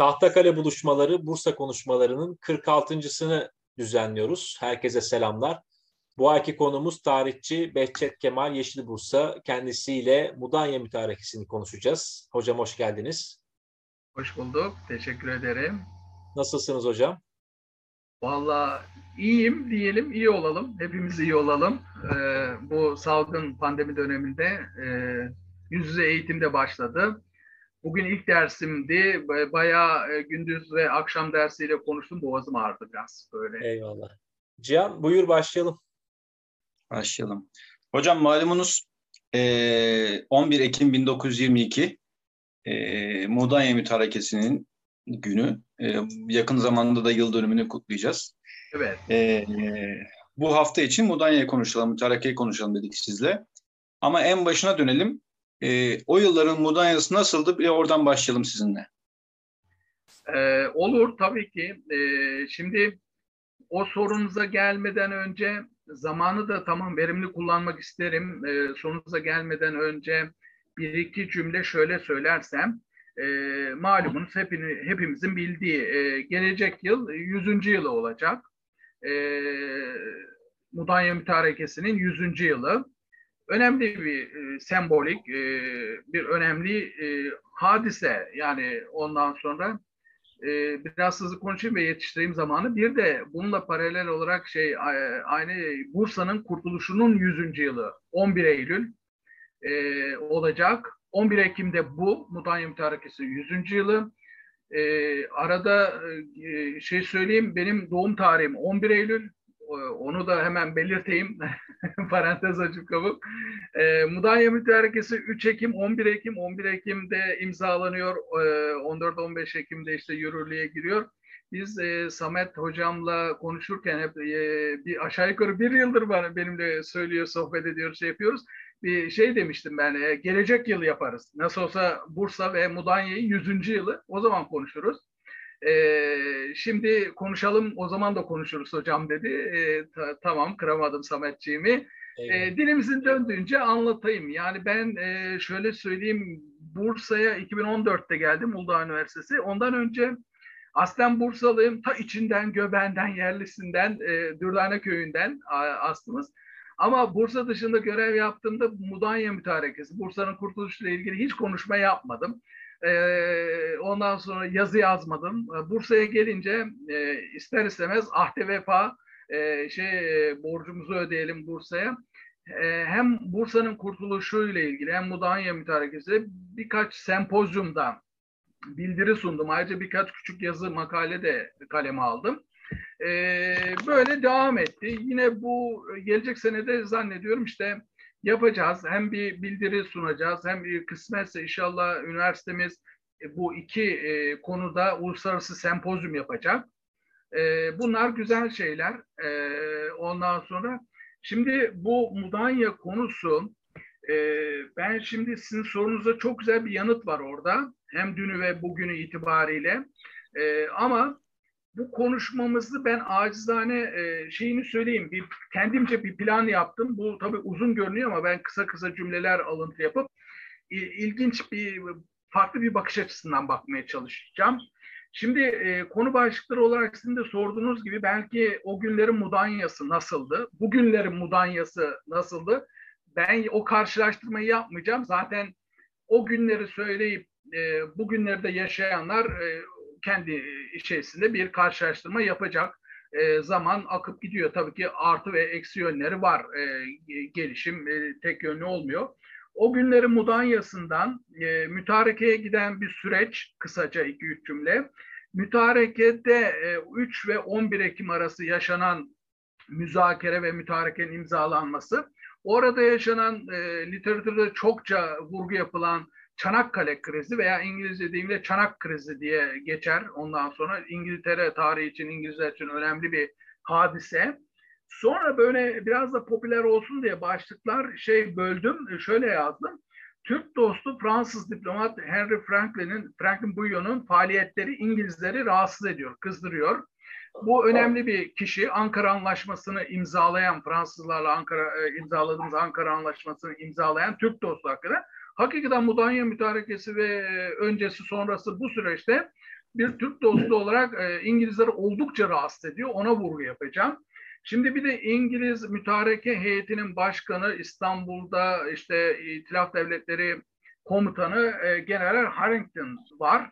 Tahtakale buluşmaları Bursa konuşmalarının 46.sını düzenliyoruz. Herkese selamlar. Bu ayki konumuz tarihçi Behçet Kemal Yeşil Bursa. Kendisiyle Mudanya mütarekesini konuşacağız. Hocam hoş geldiniz. Hoş bulduk. Teşekkür ederim. Nasılsınız hocam? Valla iyiyim diyelim, iyi olalım. Hepimiz iyi olalım. Ee, bu salgın pandemi döneminde e, yüz yüze eğitimde başladı. Bugün ilk dersimdi. Bayağı e, gündüz ve akşam dersiyle konuştum. Boğazım ağrıdı biraz böyle. Eyvallah. Cihan buyur başlayalım. Başlayalım. Hocam malumunuz 11 Ekim 1922 e, Mudanya Mütarekesi'nin günü. E, yakın zamanda da yıl dönümünü kutlayacağız. Evet. E, bu hafta için Mudanya'yı konuşalım, mütarekeyi konuşalım dedik sizle. Ama en başına dönelim. E, o yılların Mudanya'sı nasıldı? Bir oradan başlayalım sizinle. Ee, olur tabii ki. Ee, şimdi o sorunuza gelmeden önce zamanı da tamam verimli kullanmak isterim. Ee, sorunuza gelmeden önce bir iki cümle şöyle söylersem e, malumunuz hepini, hepimizin bildiği e, gelecek yıl 100. yılı olacak. E, Mudanya Mütarekesi'nin 100. yılı önemli bir e, sembolik, e, bir önemli e, hadise. Yani ondan sonra e, biraz hızlı konuşayım ve yetiştireyim zamanı. Bir de bununla paralel olarak şey aynı Bursa'nın kurtuluşunun 100. yılı 11 Eylül e, olacak. 11 Ekim'de bu Mudanya Mütarekesi 100. yılı. E, arada e, şey söyleyeyim benim doğum tarihim 11 Eylül onu da hemen belirteyim. Parantez açıp kapıp. E, Mudanya Mütarekesi 3 Ekim, 11 Ekim, 11 Ekim'de imzalanıyor. E, 14-15 Ekim'de işte yürürlüğe giriyor. Biz e, Samet hocamla konuşurken hep e, bir aşağı yukarı bir yıldır bana benimle söylüyor, sohbet ediyoruz, şey yapıyoruz. Bir şey demiştim ben, e, gelecek yıl yaparız. Nasıl olsa Bursa ve Mudanya'yı 100. yılı o zaman konuşuruz. E, şimdi konuşalım o zaman da konuşuruz hocam dedi. E, ta, tamam kıramadım Sametciğimi. E, dilimizin döndüğünce anlatayım. Yani ben e, şöyle söyleyeyim Bursa'ya 2014'te geldim Uludağ Üniversitesi. Ondan önce aslen Bursalıyım. Ta içinden, göbenden, yerlisinden, e, Dürdane köyünden aslımız. Ama Bursa dışında görev yaptığımda Mudanya Mütarekesi, Bursa'nın kurtuluşuyla ilgili hiç konuşma yapmadım. E, ondan sonra yazı yazmadım. Bursa'ya gelince e, ister istemez ahde vefa e, şey e, borcumuzu ödeyelim Bursa'ya. Hem Bursa'nın kurtuluşuyla ilgili hem Mudanya mütarekesi birkaç sempozyumda bildiri sundum. Ayrıca birkaç küçük yazı makale de kaleme aldım. Ee, böyle devam etti. Yine bu gelecek senede zannediyorum işte yapacağız. Hem bir bildiri sunacağız hem kısmetse inşallah üniversitemiz e, bu iki e, konuda uluslararası sempozyum yapacak. E, bunlar güzel şeyler. E, ondan sonra şimdi bu Mudanya konusu e, ben şimdi sizin sorunuza çok güzel bir yanıt var orada. Hem dünü ve bugünü itibariyle. E, ama bu konuşmamızı ben acizane e, şeyini söyleyeyim. Bir kendimce bir plan yaptım. Bu tabii uzun görünüyor ama ben kısa kısa cümleler alıntı yapıp ilginç bir farklı bir bakış açısından bakmaya çalışacağım. Şimdi e, konu başlıkları olarak sizin de sorduğunuz gibi belki o günlerin Mudanyası nasıldı? Bugünlerin Mudanyası nasıldı? Ben o karşılaştırmayı yapmayacağım. Zaten o günleri söyleyip e, bugünlerde yaşayanlar e, kendi içerisinde bir karşılaştırma yapacak. E, zaman akıp gidiyor. Tabii ki artı ve eksi yönleri var. E, gelişim e, tek yönlü olmuyor. O günlerin Mudanya'sından e, mütarekeye giden bir süreç, kısaca iki üç cümle. Mütarekede e, 3 ve 11 Ekim arası yaşanan müzakere ve mütarekenin imzalanması, orada yaşanan e, literatürde çokça vurgu yapılan Çanakkale krizi veya İngilizce deyimle Çanak krizi diye geçer. Ondan sonra İngiltere tarihi için, İngilizler için önemli bir hadise. Sonra böyle biraz da popüler olsun diye başlıklar şey böldüm, şöyle yazdım. Türk dostu Fransız diplomat Henry Franklin'in, Franklin Bouillon'un faaliyetleri İngilizleri rahatsız ediyor, kızdırıyor. Bu önemli bir kişi. Ankara Anlaşması'nı imzalayan, Fransızlarla Ankara e, imzaladığımız Ankara Anlaşması'nı imzalayan Türk dostu hakkında. Hakikaten Mudanya mütarekesi ve öncesi sonrası bu süreçte bir Türk dostu olarak e, İngilizleri oldukça rahatsız ediyor. Ona vurgu yapacağım. Şimdi bir de İngiliz mütareke heyetinin başkanı İstanbul'da işte İtilaf Devletleri komutanı e, General Harrington var.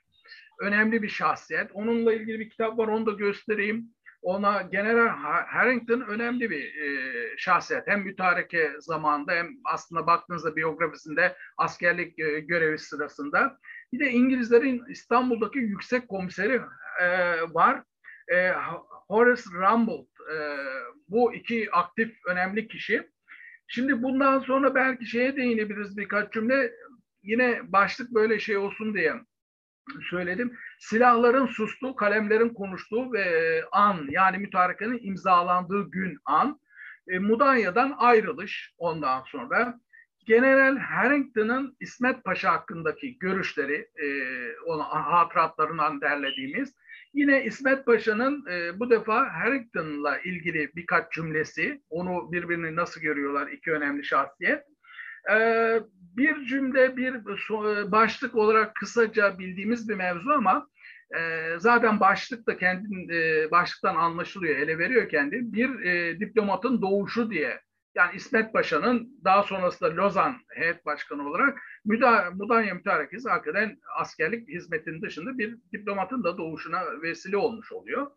Önemli bir şahsiyet. Onunla ilgili bir kitap var onu da göstereyim. Ona General Harrington önemli bir e, şahsiyet. Hem mütareke zamanında hem aslında baktığınızda biyografisinde askerlik e, görevi sırasında. Bir de İngilizlerin İstanbul'daki yüksek komiseri e, var. E, Horace Rumble. E, bu iki aktif önemli kişi. Şimdi bundan sonra belki şeye değinebiliriz birkaç cümle. Yine başlık böyle şey olsun diye söyledim. Silahların sustuğu, kalemlerin konuştuğu ve an yani mütarekenin imzalandığı gün an. E, Mudanya'dan ayrılış ondan sonra. General Harrington'ın İsmet Paşa hakkındaki görüşleri, e, onu hatıratlarından derlediğimiz. Yine İsmet Paşa'nın e, bu defa Harrington'la ilgili birkaç cümlesi, onu birbirini nasıl görüyorlar iki önemli şahsiyet. Ee, bir cümle, bir başlık olarak kısaca bildiğimiz bir mevzu ama e, zaten başlık da kendi e, başlıktan anlaşılıyor, ele veriyor kendi. Bir e, diplomatın doğuşu diye. Yani İsmet Paşa'nın daha sonrasında Lozan heyet başkanı olarak Müda, Mudanya Mütarekesi hakikaten askerlik hizmetinin dışında bir diplomatın da doğuşuna vesile olmuş oluyor.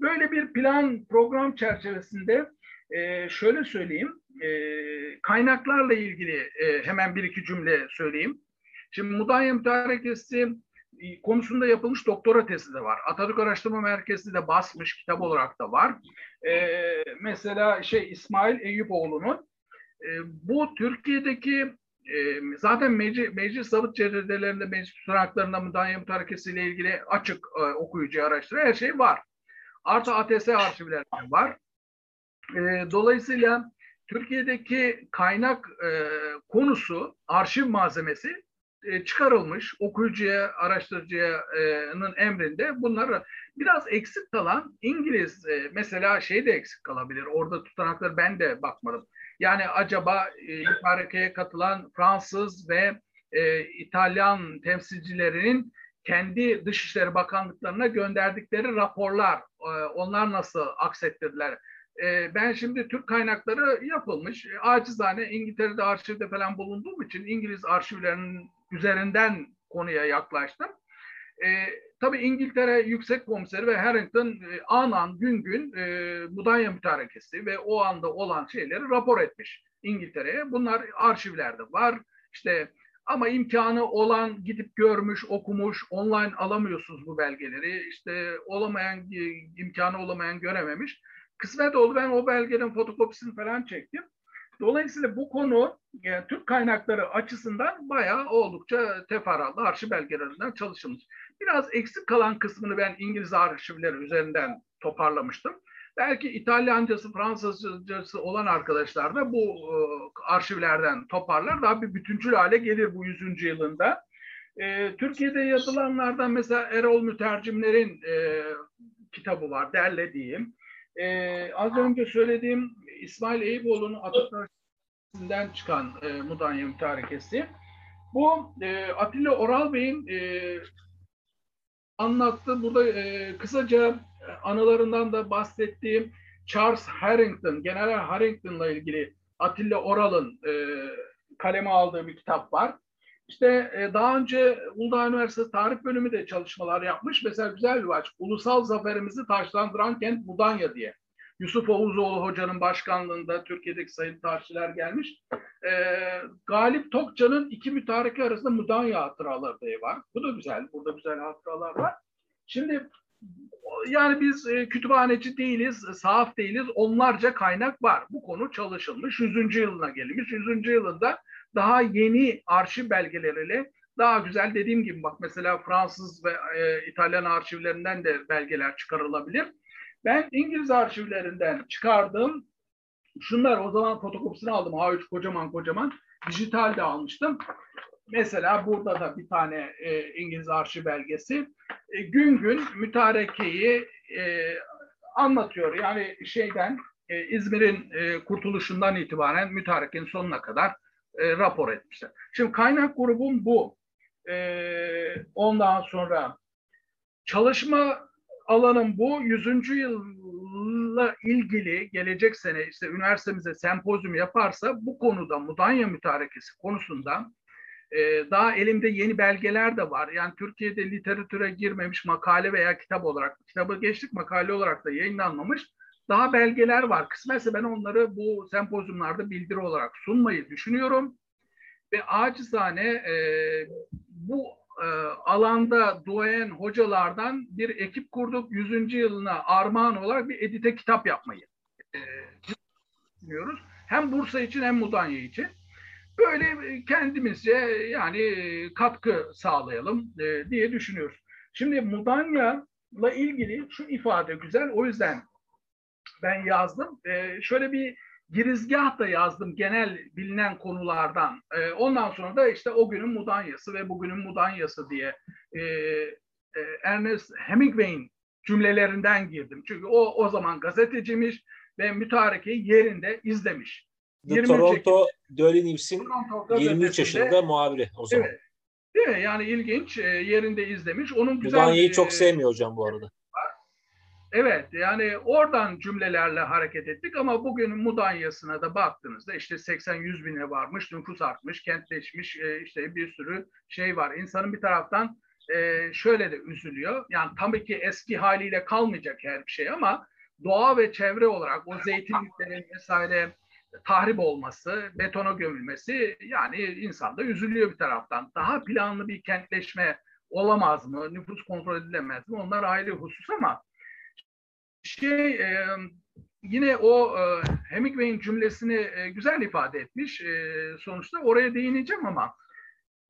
Böyle bir plan program çerçevesinde e, şöyle söyleyeyim, e, kaynaklarla ilgili e, hemen bir iki cümle söyleyeyim. Şimdi Mudanya Mütarekesi e, konusunda yapılmış doktora tezi de var. Atatürk Araştırma Merkezi de basmış kitap olarak da var. E, mesela şey İsmail Eyüpoğlu'nun e, bu Türkiye'deki e, zaten meclis, meclis zabıt ceridelerinde, meclis tutanaklarında Mudanya Mütarekesi ile ilgili açık e, okuyucu araştırma her şey var. Artı ATS arşivleri var. E, dolayısıyla Türkiye'deki kaynak e, konusu, arşiv malzemesi e, çıkarılmış okuyucuya, araştırıcıyanın emrinde. Bunlar biraz eksik kalan İngiliz e, mesela şey de eksik kalabilir. Orada tutanakları ben de bakmadım. Yani acaba e, harekeye katılan Fransız ve e, İtalyan temsilcilerinin kendi Dışişleri Bakanlıklarına gönderdikleri raporlar, e, onlar nasıl aksettirdiler? E, ben şimdi Türk kaynakları yapılmış. E, acizane İngiltere'de arşivde falan bulunduğum için İngiliz arşivlerinin üzerinden konuya yaklaştım. E, tabii İngiltere Yüksek Komiseri ve Harrington e, anan gün gün e, Mudanya Mütarekesi ve o anda olan şeyleri rapor etmiş İngiltere'ye. Bunlar arşivlerde var. İşte ama imkanı olan gidip görmüş, okumuş, online alamıyorsunuz bu belgeleri. İşte olamayan, imkanı olamayan görememiş. Kısmet oldu ben o belgenin fotokopisini falan çektim. Dolayısıyla bu konu yani Türk kaynakları açısından bayağı oldukça teferruatlı arşiv belgelerinden çalışılmış. Biraz eksik kalan kısmını ben İngiliz arşivleri üzerinden toparlamıştım. Belki İtalyancası, Fransızcası olan arkadaşlar da bu e, arşivlerden toparlar. Daha bir bütüncül hale gelir bu 100. yılında. E, Türkiye'de yazılanlardan mesela Erol Mütercimler'in e, kitabı var, derlediğim. E, az önce söylediğim İsmail Eyüboğlu'nun Atatürk'ünden çıkan e, Mudanya Mütarekesi. Bu e, Atilla Oral Bey'in e, anlattığı, burada e, kısaca anılarından da bahsettiğim Charles Harrington, General Harrington'la ilgili Atilla Oral'ın e, kaleme aldığı bir kitap var. İşte e, daha önce Uludağ Üniversitesi Tarih Bölümü de çalışmalar yapmış. Mesela güzel bir başlık. Ulusal zaferimizi taşlandıran kent Mudanya diye. Yusuf Oğuzoğlu Hoca'nın başkanlığında Türkiye'deki sayın tarihçiler gelmiş. E, Galip Tokcan'ın iki mütareke arasında Mudanya hatıraları diye var. Bu da güzel. Burada güzel hatıralar var. Şimdi yani biz e, kütüphaneci değiliz, sahaf değiliz. Onlarca kaynak var. Bu konu çalışılmış. 100. yılına gelmiş. 100. yılında daha yeni arşiv belgeleriyle daha güzel dediğim gibi bak mesela Fransız ve e, İtalyan arşivlerinden de belgeler çıkarılabilir. Ben İngiliz arşivlerinden çıkardım. Şunlar o zaman fotokopisini aldım. A3 kocaman kocaman. Dijital de almıştım. Mesela burada da bir tane e, İngiliz arşiv belgesi. E, gün gün mütarekeyi e, anlatıyor. Yani şeyden e, İzmir'in e, kurtuluşundan itibaren mütarekenin sonuna kadar e, rapor etmişler. Şimdi kaynak grubum bu. E, ondan sonra çalışma alanım bu. 100. yılla ilgili gelecek sene işte üniversitemize sempozyum yaparsa bu konuda Mudanya mütarekesi konusunda e, daha elimde yeni belgeler de var. Yani Türkiye'de literatüre girmemiş makale veya kitap olarak, kitabı geçtik makale olarak da yayınlanmamış daha belgeler var. Kısmetse ben onları bu sempozyumlarda bildiri olarak sunmayı düşünüyorum. Ve acizane e, bu e, alanda duayen hocalardan bir ekip kurduk. 100. yılına armağan olarak bir edite kitap yapmayı e, düşünüyoruz. Hem Bursa için hem Mudanya için. Böyle kendimizce yani katkı sağlayalım e, diye düşünüyoruz. Şimdi Mudanya'la ilgili şu ifade güzel. O yüzden ben yazdım. E, şöyle bir girizgah da yazdım genel bilinen konulardan. E, ondan sonra da işte o günün Mudanyası ve bugünün Mudanyası diye e, e, Ernest Hemingway'in cümlelerinden girdim. Çünkü o o zaman gazeteciymiş ve mütarekeyi yerinde izlemiş. The Toronto Daily News'in 23 yaşında muhabiri o zaman. Evet. Değil mi? Yani ilginç. E, yerinde izlemiş. Onun güzel Mudanya'yı çok sevmiyor hocam bu arada. Evet yani oradan cümlelerle hareket ettik ama bugün Mudanya'sına da baktığınızda işte 80-100 bine varmış, nüfus artmış, kentleşmiş e, işte bir sürü şey var. İnsanın bir taraftan e, şöyle de üzülüyor. Yani tabii ki eski haliyle kalmayacak her şey ama doğa ve çevre olarak o zeytinliklerin vesaire tahrip olması, betona gömülmesi yani insan da üzülüyor bir taraftan. Daha planlı bir kentleşme olamaz mı? Nüfus kontrol edilemez mi? Onlar ayrı husus ama şey e, yine o e, Hemingway'in cümlesini e, güzel ifade etmiş e, sonuçta oraya değineceğim ama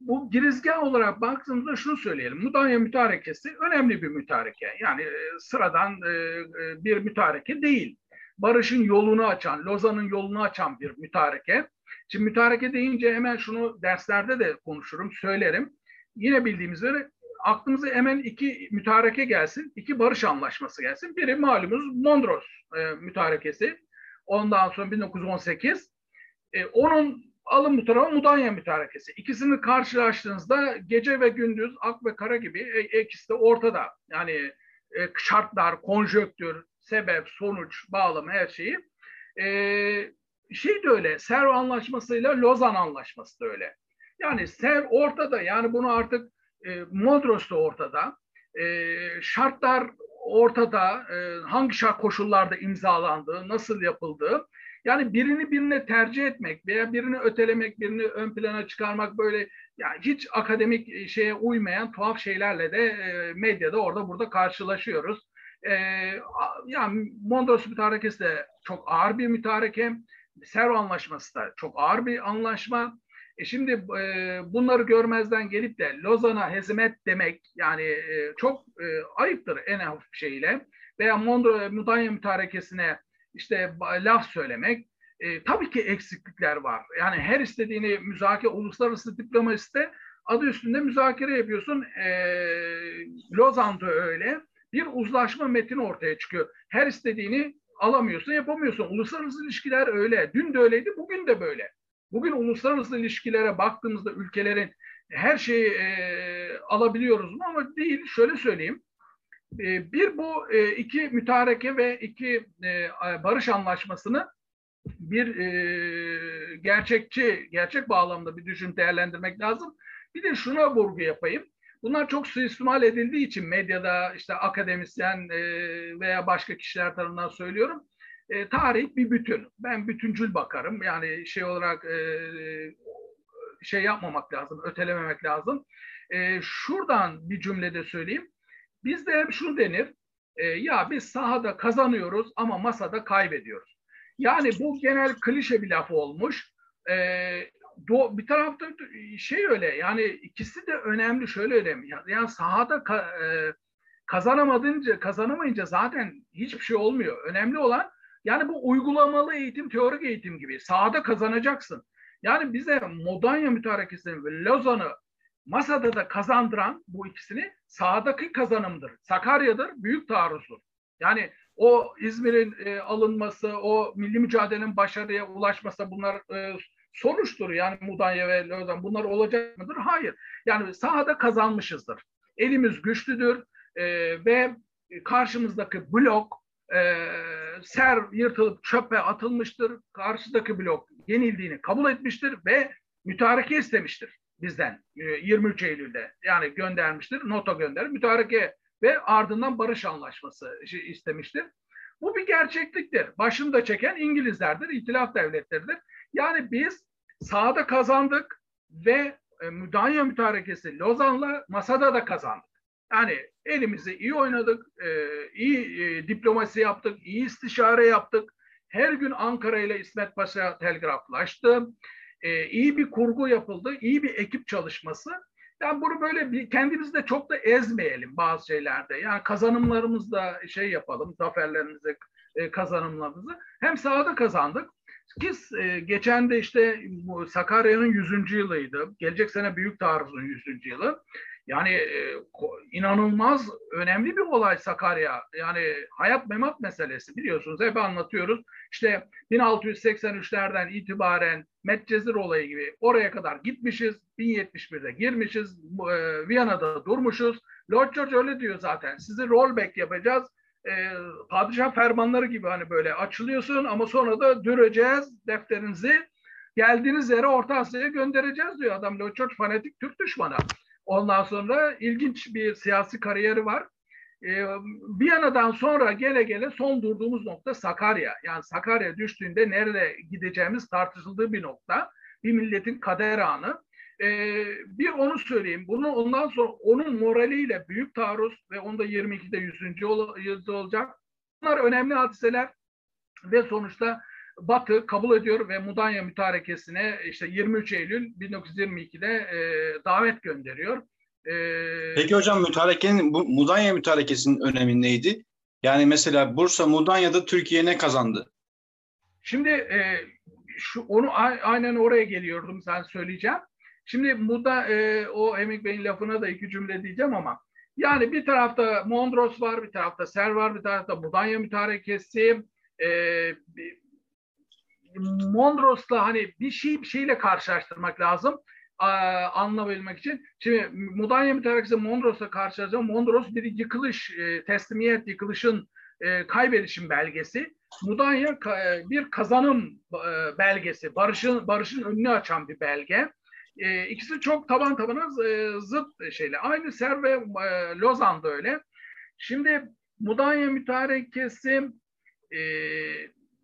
bu girizgah olarak baktığımızda şunu söyleyelim. Mudanya mütarekesi önemli bir mütareke. Yani e, sıradan e, e, bir mütareke değil. Barış'ın yolunu açan, Lozan'ın yolunu açan bir mütareke. Şimdi mütareke deyince hemen şunu derslerde de konuşurum, söylerim. Yine bildiğimiz üzere aklımıza hemen iki mütareke gelsin, iki barış anlaşması gelsin. Biri malumuz Mondros e, mütarekesi. Ondan sonra 1918. E, onun alın bu tarafa Mudanya mütarekesi. İkisini karşılaştığınızda gece ve gündüz ak ve kara gibi e, ikisi de ortada. Yani e, şartlar, konjöktür, sebep, sonuç, bağlama her şeyi. E, şey de öyle, Serv Anlaşması'yla Lozan Anlaşması da öyle. Yani Serv ortada. Yani bunu artık e, Mondros da ortada. E, şartlar ortada. E, hangi şart koşullarda imzalandığı, nasıl yapıldığı. Yani birini birine tercih etmek veya birini ötelemek, birini ön plana çıkarmak böyle yani hiç akademik şeye uymayan tuhaf şeylerle de e, medyada orada burada karşılaşıyoruz. E, yani Mondros mütarekesi de çok ağır bir mütareke. Serv Anlaşması da çok ağır bir anlaşma. E şimdi e, bunları görmezden gelip de Lozan'a hezimet demek yani e, çok e, ayıptır en hafif şeyle veya Mondro, Mudanya mütarekesine işte laf söylemek e, tabii ki eksiklikler var. Yani her istediğini müzakere, uluslararası diplomaside adı üstünde müzakere yapıyorsun. E, Lozan'da öyle. Bir uzlaşma metni ortaya çıkıyor. Her istediğini alamıyorsun, yapamıyorsun. Uluslararası ilişkiler öyle. Dün de öyleydi, bugün de böyle. Bugün uluslararası ilişkilere baktığımızda ülkelerin her şeyi e, alabiliyoruz mu ama değil. Şöyle söyleyeyim. E, bir bu e, iki mütareke ve iki e, barış anlaşmasını bir e, gerçekçi, gerçek bağlamda bir düşün değerlendirmek lazım. Bir de şuna vurgu yapayım. Bunlar çok suistimal edildiği için medyada işte akademisyen e, veya başka kişiler tarafından söylüyorum e, tarih bir bütün. Ben bütüncül bakarım. Yani şey olarak e, şey yapmamak lazım, ötelememek lazım. E, şuradan bir cümlede söyleyeyim. Bizde hep şunu denir. E, ya biz sahada kazanıyoruz ama masada kaybediyoruz. Yani bu genel klişe bir laf olmuş. E, do, bir tarafta şey öyle yani ikisi de önemli şöyle önemli. Yani sahada ka, e, kazanamadınca kazanamayınca zaten hiçbir şey olmuyor. Önemli olan yani bu uygulamalı eğitim, teorik eğitim gibi. Sahada kazanacaksın. Yani bize Modanya mütarekesini ve Lozan'ı masada da kazandıran bu ikisini sahadaki kazanımdır. Sakarya'dır, büyük taarruzdur. Yani o İzmir'in e, alınması, o milli mücadelenin başarıya ulaşması bunlar e, sonuçtur. Yani Mudanya ve Lozan bunlar olacak mıdır? Hayır. Yani sahada kazanmışızdır. Elimiz güçlüdür. e, ve karşımızdaki blok e, ser yırtılıp çöpe atılmıştır. Karşıdaki blok yenildiğini kabul etmiştir ve mütareke istemiştir bizden e, 23 Eylül'de. Yani göndermiştir, nota gönderir, mütareke ve ardından barış anlaşması istemiştir. Bu bir gerçekliktir. Başını da çeken İngilizlerdir, İtilaf devletleridir. Yani biz sahada kazandık ve e, Müdanya Mütarekesi Lozan'la masada da kazandık. Yani elimizi iyi oynadık, e, iyi e, diplomasi yaptık, iyi istişare yaptık. Her gün Ankara ile İsmet Paşa telgraflaştı. E, iyi bir kurgu yapıldı, iyi bir ekip çalışması. Yani bunu böyle bir, kendimizi de çok da ezmeyelim bazı şeylerde. Yani kazanımlarımızda şey yapalım, zaferlerimizi, e, kazanımlarımızı. Hem sahada kazandık. Biz e, geçen de işte Sakarya'nın 100. yılıydı. Gelecek sene Büyük Taarruz'un 100. yılı. Yani e, inanılmaz önemli bir olay Sakarya. Yani hayat memat meselesi biliyorsunuz hep anlatıyoruz. İşte 1683'lerden itibaren Medcezir olayı gibi oraya kadar gitmişiz. 1071'de girmişiz. E, Viyana'da durmuşuz. Lord George öyle diyor zaten. Sizi rollback yapacağız. E, padişah fermanları gibi hani böyle açılıyorsun ama sonra da düreceğiz defterinizi. Geldiğiniz yere Orta Asya'ya göndereceğiz diyor adam. George fanatik Türk düşmanı. Ondan sonra ilginç bir siyasi kariyeri var. Ee, Viyana'dan sonra gele gele son durduğumuz nokta Sakarya. Yani Sakarya düştüğünde nerede gideceğimiz tartışıldığı bir nokta. Bir milletin kader anı. Ee, bir onu söyleyeyim. Bunu ondan sonra onun moraliyle büyük taarruz ve onda 22'de 100. yüzyıl olacak. Bunlar önemli hadiseler ve sonuçta Batı kabul ediyor ve Mudanya mütarekesine işte 23 Eylül 1922'de e, davet gönderiyor. E, Peki hocam mütarekenin bu Mudanya mütarekesinin önemi neydi? Yani mesela Bursa Mudanya'da Türkiye ne kazandı? Şimdi e, şu onu aynen oraya geliyordum sen söyleyeceğim. Şimdi Muda e, o Emik Bey'in lafına da iki cümle diyeceğim ama yani bir tarafta Mondros var, bir tarafta Ser var, bir tarafta Mudanya mütarekesi, e, Mondros'la hani bir şey bir şeyle karşılaştırmak lazım anlayabilmek için. Şimdi Mudanya mütarekesi Mondros'la karşılaştıracağım. Mondros bir yıkılış, e, teslimiyet, yıkılışın e, kaybedişin belgesi. Mudanya e, bir kazanım e, belgesi, barışın barışın önünü açan bir belge. E, ikisi çok taban tabana e, zıt şeyle. Aynı Ser ve e, Lozan'da öyle. Şimdi Mudanya mütarekesi e,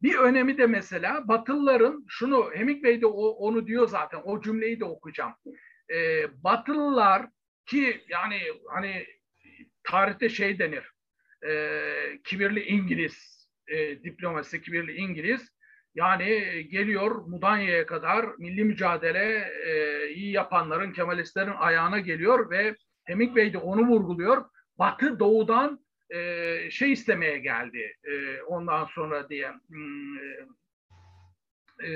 bir önemi de mesela Batılıların şunu Hemingway de o, onu diyor zaten o cümleyi de okuyacağım. Ee, Batılılar ki yani hani tarihte şey denir e, kibirli İngiliz e, diplomasi kibirli İngiliz yani geliyor Mudanya'ya kadar milli mücadele e, iyi yapanların Kemalistlerin ayağına geliyor ve Hemingway de onu vurguluyor. Batı doğudan e, şey istemeye geldi e, ondan sonra diye hmm, e,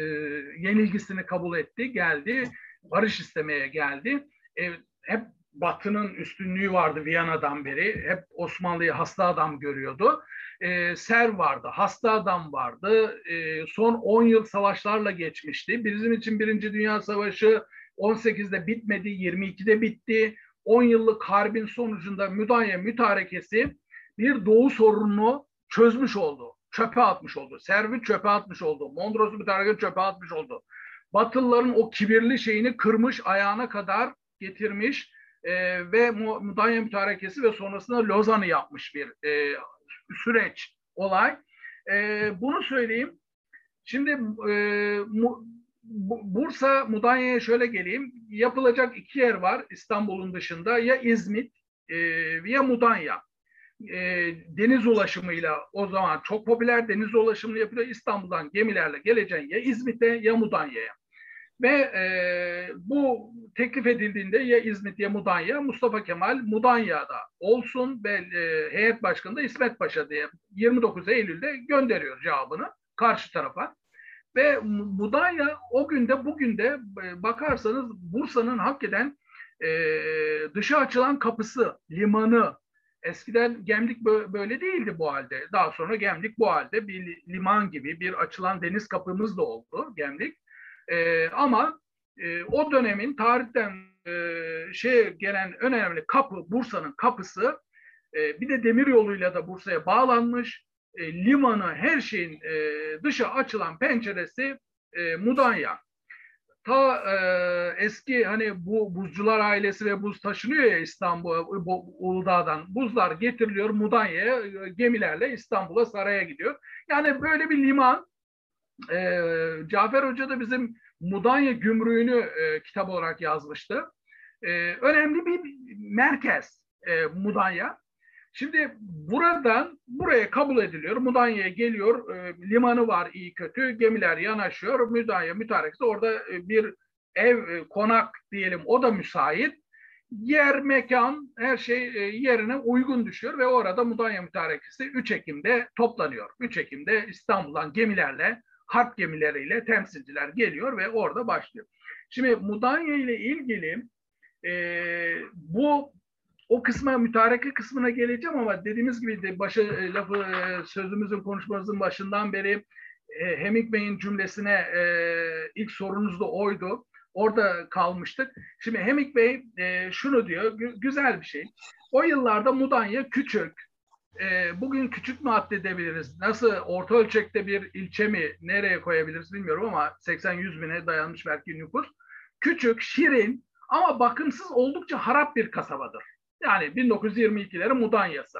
yenilgisini kabul etti, geldi, barış istemeye geldi. E, hep Batı'nın üstünlüğü vardı Viyana'dan beri. Hep Osmanlı'yı hasta adam görüyordu. E, Ser vardı, hasta adam vardı. E, son 10 yıl savaşlarla geçmişti. Bizim için Birinci Dünya Savaşı 18'de bitmedi, 22'de bitti. 10 yıllık harbin sonucunda Müdanya mütarekesi bir doğu sorununu çözmüş oldu. Çöpe atmış oldu. Servi çöpe atmış oldu. Mondros'u tarafa çöpe atmış oldu. Batılıların o kibirli şeyini kırmış, ayağına kadar getirmiş e, ve Mudanya Mütarekesi ve sonrasında Lozan'ı yapmış bir e, süreç, olay. E, bunu söyleyeyim. Şimdi e, mu, Bursa, Mudanya'ya şöyle geleyim. Yapılacak iki yer var İstanbul'un dışında. Ya İzmit e, ya Mudanya e, deniz ulaşımıyla o zaman çok popüler deniz ulaşımı yapılıyor. İstanbul'dan gemilerle geleceksin ya İzmit'e ya Mudanya'ya. Ve e, bu teklif edildiğinde ya İzmit ya Mudanya, Mustafa Kemal Mudanya'da olsun ve e, heyet başkanı da İsmet Paşa diye 29 Eylül'de gönderiyor cevabını karşı tarafa. Ve Mudanya o günde bugün de e, bakarsanız Bursa'nın hakikaten e, dışa açılan kapısı, limanı, Eskiden Gemlik böyle değildi bu halde. Daha sonra Gemlik bu halde bir liman gibi bir açılan deniz kapımız da oldu Gemlik. Ee, ama e, o dönemin tarihten e, şey gelen önemli kapı Bursa'nın kapısı E, bir de demir yoluyla da Bursa'ya bağlanmış. E, limanı, her şeyin e, dışa açılan penceresi e, Mudanya. Ta e, eski hani bu buzcular ailesi ve buz taşınıyor ya İstanbul'a, Uludağ'dan. Buzlar getiriliyor Mudanya'ya gemilerle İstanbul'a saraya gidiyor. Yani böyle bir liman. E, Cafer Hoca da bizim Mudanya gümrüğünü e, kitap olarak yazmıştı. E, önemli bir merkez e, Mudanya. Şimdi buradan buraya kabul ediliyor. Mudanya'ya geliyor. E, limanı var iyi kötü. Gemiler yanaşıyor. Mudanya mütarekesi orada e, bir ev, e, konak diyelim o da müsait. Yer, mekan, her şey e, yerine uygun düşüyor ve orada Mudanya mütarekesi 3 Ekim'de toplanıyor. 3 Ekim'de İstanbul'dan gemilerle, harp gemileriyle temsilciler geliyor ve orada başlıyor. Şimdi Mudanya ile ilgili e, bu o kısma mütareke kısmına geleceğim ama dediğimiz gibi de başı e, lafı e, sözümüzün konuşmamızın başından beri e, Hemingway'in cümlesine e, ilk sorunuz da oydu. Orada kalmıştık. Şimdi Hemingway e, şunu diyor, güzel bir şey. O yıllarda Mudanya küçük. E, bugün küçük mü addedebiliriz? Nasıl orta ölçekte bir ilçe mi nereye koyabiliriz bilmiyorum ama 80-100 bine dayanmış belki nüfus. Küçük, şirin ama bakımsız oldukça harap bir kasabadır. Yani 1922'lerin Mudanya'sı.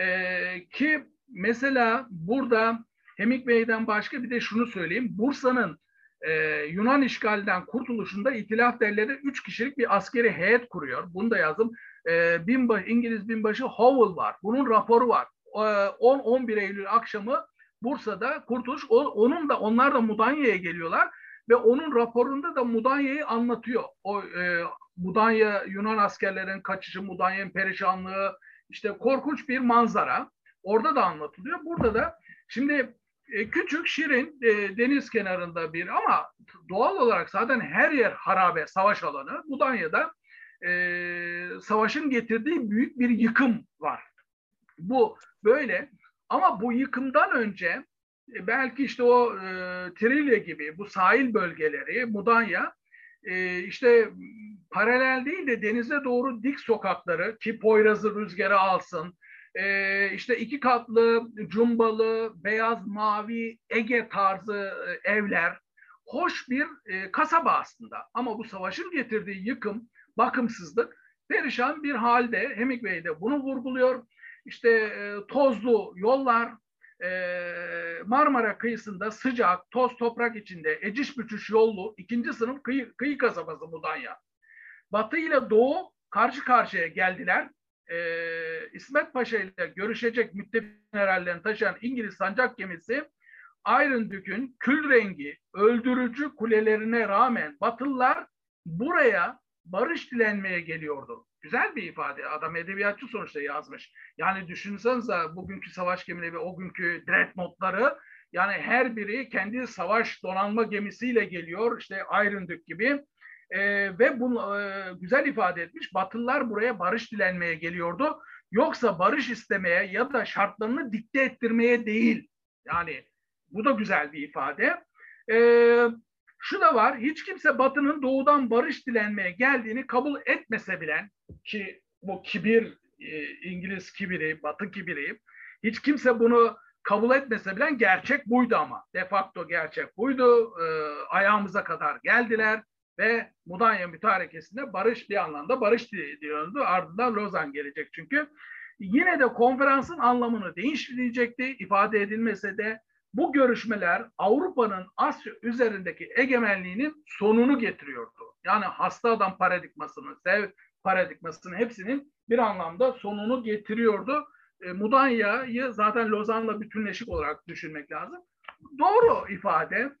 Ee, ki mesela burada Hemingway'den başka bir de şunu söyleyeyim. Bursa'nın e, Yunan işgalden kurtuluşunda İtilaf Devleri 3 kişilik bir askeri heyet kuruyor. Bunu da yazdım. E, binbaşı, İngiliz binbaşı Howell var. Bunun raporu var. E, 10-11 Eylül akşamı Bursa'da kurtuluş. O, onun da onlar da Mudanya'ya geliyorlar ve onun raporunda da Mudanya'yı anlatıyor. O e, Mudanya Yunan askerlerin kaçışı, Mudanya'nın perişanlığı, işte korkunç bir manzara. Orada da anlatılıyor. Burada da şimdi e, küçük, şirin e, deniz kenarında bir ama doğal olarak zaten her yer harabe, savaş alanı. Mudanya'da e, savaşın getirdiği büyük bir yıkım var. Bu böyle ama bu yıkımdan önce e, belki işte o e, Trilye gibi bu sahil bölgeleri, Mudanya e, işte paralel değil de denize doğru dik sokakları ki Poyraz'ı rüzgara alsın. E, işte iki katlı, cumbalı, beyaz, mavi, Ege tarzı e, evler. Hoş bir e, kasaba aslında. Ama bu savaşın getirdiği yıkım, bakımsızlık perişan bir halde. Hemingway de bunu vurguluyor. İşte e, tozlu yollar, e, Marmara kıyısında sıcak, toz toprak içinde eciş büçüş yollu ikinci sınıf kıyı, kıyı kasabası Mudanya. Batı ile Doğu karşı karşıya geldiler. E, İsmet Paşa ile görüşecek müttefik generallerini taşıyan İngiliz sancak gemisi Iron Duke'ün kül rengi öldürücü kulelerine rağmen Batılılar buraya barış dilenmeye geliyordu. Güzel bir ifade. Adam edebiyatçı sonuçta yazmış. Yani düşünsenize bugünkü savaş gemileri o günkü dreadnoughtları yani her biri kendi savaş donanma gemisiyle geliyor. İşte Iron Duke gibi. Ee, ve bunu e, güzel ifade etmiş. Batılılar buraya barış dilenmeye geliyordu. Yoksa barış istemeye ya da şartlarını dikte ettirmeye değil. Yani bu da güzel bir ifade. Ee, şu da var, hiç kimse Batı'nın doğudan barış dilenmeye geldiğini kabul etmese bilen ki bu kibir, e, İngiliz kibiri, Batı kibiri, hiç kimse bunu kabul etmese bilen gerçek buydu ama. De facto gerçek buydu. E, ayağımıza kadar geldiler ve Mudanya mütarekesinde barış bir anlamda barış diyordu. Ardından Lozan gelecek çünkü. Yine de konferansın anlamını değiştirecekti. ifade edilmese de bu görüşmeler Avrupa'nın Asya üzerindeki egemenliğinin sonunu getiriyordu. Yani hasta adam paradigmasını, sev paradigmasının hepsinin bir anlamda sonunu getiriyordu. E, Mudanya'yı zaten Lozan'la bütünleşik olarak düşünmek lazım. Doğru ifade.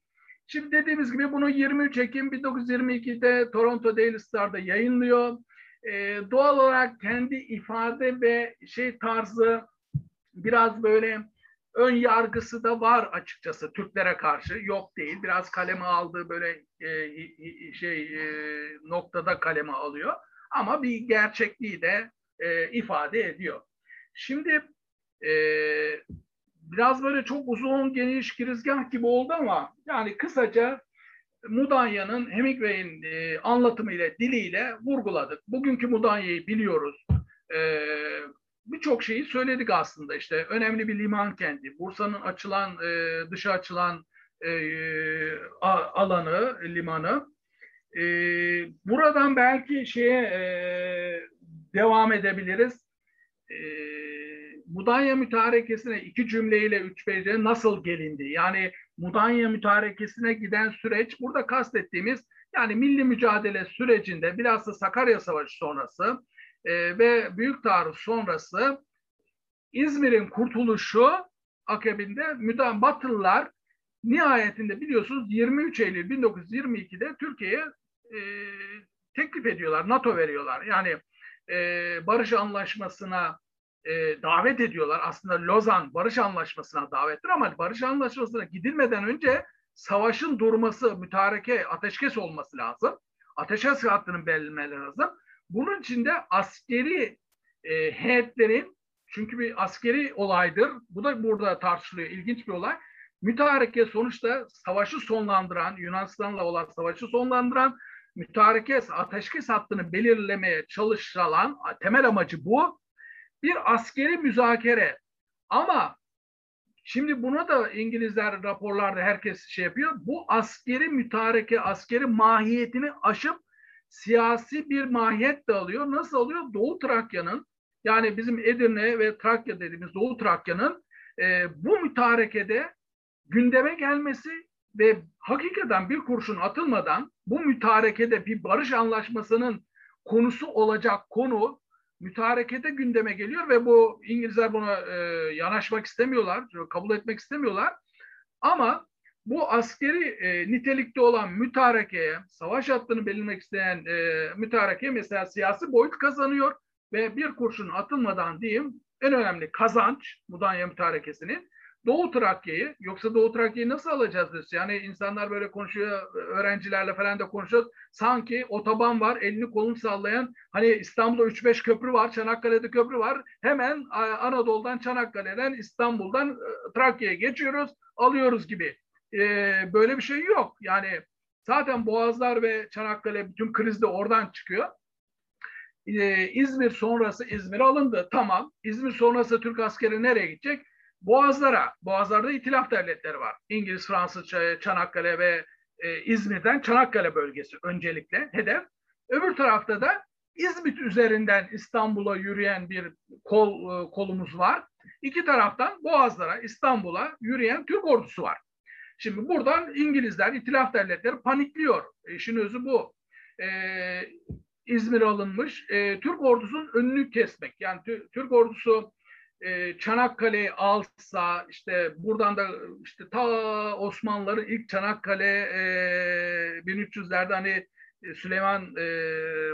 Şimdi dediğimiz gibi bunu 23 Ekim 1922'de Toronto Daily Star'da yayınlıyor. E, doğal olarak kendi ifade ve şey tarzı biraz böyle ön yargısı da var açıkçası Türklere karşı. Yok değil. Biraz kaleme aldığı böyle e, şey e, noktada kaleme alıyor. Ama bir gerçekliği de e, ifade ediyor. Şimdi e, biraz böyle çok uzun geniş girizgah gibi oldu ama yani kısaca Mudanya'nın Hemingway'in e, anlatımıyla, diliyle vurguladık. Bugünkü Mudanya'yı biliyoruz. E, birçok şeyi söyledik aslında işte önemli bir liman kenti. Bursa'nın açılan e, dışa açılan e, alanı, limanı. E, buradan belki şeye e, devam edebiliriz. E, Mudanya mütarekesine iki cümleyle üç beyce nasıl gelindi? Yani Mudanya mütarekesine giden süreç burada kastettiğimiz yani milli mücadele sürecinde bilhassa Sakarya Savaşı sonrası e, ve Büyük Taarruz sonrası İzmir'in kurtuluşu akabinde müdahale Batılılar nihayetinde biliyorsunuz 23 Eylül 1922'de Türkiye'ye e, teklif ediyorlar, NATO veriyorlar. Yani e, barış anlaşmasına e, davet ediyorlar. Aslında Lozan barış anlaşmasına davettir ama barış anlaşmasına gidilmeden önce savaşın durması, mütareke, ateşkes olması lazım. Ateşkes hattının belirlenmesi lazım. Bunun için de askeri e, heyetlerin çünkü bir askeri olaydır. Bu da burada tartışılıyor. İlginç bir olay. Mütareke sonuçta savaşı sonlandıran, Yunanistan'la olan savaşı sonlandıran mütareke ateşkes hattını belirlemeye çalışılan temel amacı bu. Bir askeri müzakere. Ama şimdi buna da İngilizler raporlarda herkes şey yapıyor. Bu askeri mütareke, askeri mahiyetini aşıp siyasi bir mahiyet de alıyor. Nasıl alıyor? Doğu Trakya'nın yani bizim Edirne ve Trakya dediğimiz Doğu Trakya'nın e, bu mütarekede gündeme gelmesi ve hakikaten bir kurşun atılmadan bu mütarekede bir barış anlaşmasının konusu olacak konu mütarekede gündeme geliyor ve bu İngilizler buna e, yanaşmak istemiyorlar, kabul etmek istemiyorlar. Ama bu askeri e, nitelikte olan mütarekeye, savaş hattını belirlemek isteyen e, mütarekeye mesela siyasi boyut kazanıyor ve bir kurşun atılmadan diyeyim en önemli kazanç Mudanya mütarekesinin Doğu Trakya'yı yoksa Doğu Trakya'yı nasıl alacağız biz? Yani insanlar böyle konuşuyor, öğrencilerle falan da konuşuyoruz. Sanki otoban var, elini kolunu sallayan, hani İstanbul'da 3-5 köprü var, Çanakkale'de köprü var. Hemen Anadolu'dan, Çanakkale'den, İstanbul'dan e, Trakya'ya geçiyoruz, alıyoruz gibi. Ee, böyle bir şey yok. Yani zaten Boğazlar ve Çanakkale bütün kriz de oradan çıkıyor. Ee, İzmir sonrası İzmir alındı. Tamam. İzmir sonrası Türk askeri nereye gidecek? Boğazlara, Boğazlarda itilaf devletleri var. İngiliz, Fransız, Çanakkale ve e, İzmir'den Çanakkale bölgesi öncelikle hedef. Öbür tarafta da İzmit üzerinden İstanbul'a yürüyen bir kol e, kolumuz var. İki taraftan Boğazlara, İstanbul'a yürüyen Türk ordusu var. Şimdi buradan İngilizler, itilaf devletleri panikliyor. İşin özü bu. Ee, İzmir alınmış. Ee, Türk ordusunun önünü kesmek. Yani Türk ordusu e, Çanakkale'yi alsa işte buradan da işte ta Osmanlıların ilk Çanakkale e, 1300'lerde hani e, Süleyman e,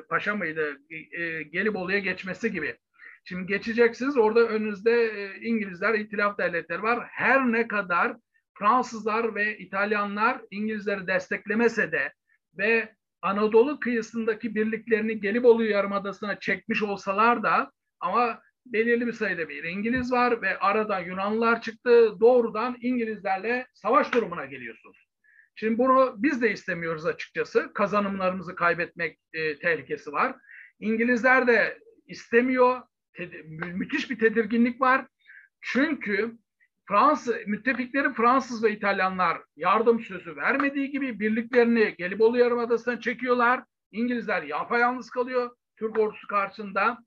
Paşa mıydı e, Gelibolu'ya geçmesi gibi. Şimdi geçeceksiniz orada önünüzde e, İngilizler, İtilaf devletleri var. Her ne kadar Fransızlar ve İtalyanlar İngilizleri desteklemese de ve Anadolu kıyısındaki birliklerini Gelibolu Yarımadası'na çekmiş olsalar da ama belirli bir sayıda bir İngiliz var ve arada Yunanlılar çıktı. Doğrudan İngilizlerle savaş durumuna geliyorsunuz. Şimdi bunu biz de istemiyoruz açıkçası. Kazanımlarımızı kaybetmek e, tehlikesi var. İngilizler de istemiyor. Te- müthiş bir tedirginlik var. Çünkü Fransız müttefikleri Fransız ve İtalyanlar yardım sözü vermediği gibi birliklerini Gelibolu Yarımadası'na çekiyorlar. İngilizler yapayalnız kalıyor Türk ordusu karşısında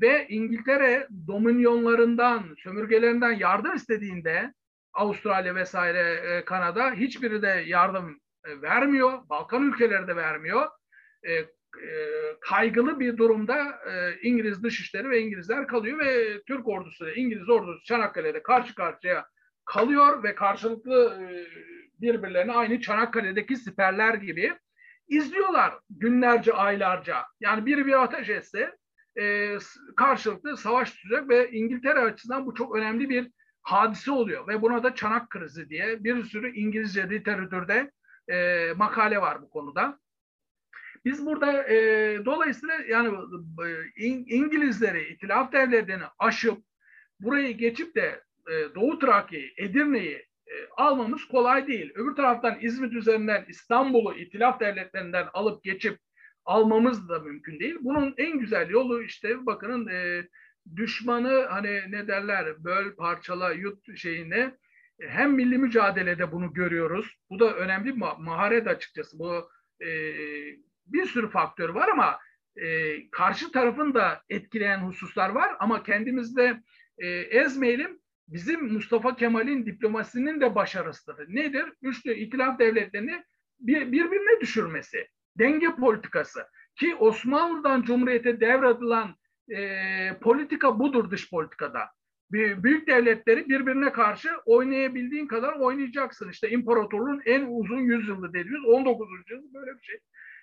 ve İngiltere dominyonlarından, sömürgelerinden yardım istediğinde Avustralya vesaire e, Kanada hiçbiri de yardım e, vermiyor. Balkan ülkeleri de vermiyor. E, kaygılı bir durumda e, İngiliz dışişleri ve İngilizler kalıyor ve Türk ordusu ile İngiliz ordusu Çanakkale'de karşı karşıya kalıyor ve karşılıklı e, birbirlerini aynı Çanakkale'deki siperler gibi izliyorlar günlerce, aylarca. Yani biri bir ateş etse karşılıklı savaş tutacak ve İngiltere açısından bu çok önemli bir hadise oluyor ve buna da çanak krizi diye bir sürü İngilizce literatürde e, makale var bu konuda. Biz burada e, dolayısıyla yani e, İngilizleri, itilaf devletlerini aşıp burayı geçip de e, Doğu Trakya'yı, Edirne'yi e, almamız kolay değil. Öbür taraftan İzmit üzerinden İstanbul'u itilaf devletlerinden alıp geçip almamız da mümkün değil. Bunun en güzel yolu işte bakının e, düşmanı hani ne derler böl parçala yut şeyine hem milli mücadelede bunu görüyoruz. Bu da önemli bir maharet açıkçası. Bu e, bir sürü faktör var ama e, karşı tarafın da etkileyen hususlar var ama kendimizde e, ezmeyelim. Bizim Mustafa Kemal'in diplomasinin de başarısıdır. Nedir? Üçlü itilaf devletlerini bir, birbirine düşürmesi. Denge politikası. Ki Osmanlı'dan Cumhuriyete devradılan e, politika budur dış politikada. Büyük devletleri birbirine karşı oynayabildiğin kadar oynayacaksın. İşte imparatorluğun en uzun yüzyılı dediğimiz 19. yüzyıl böyle bir şey.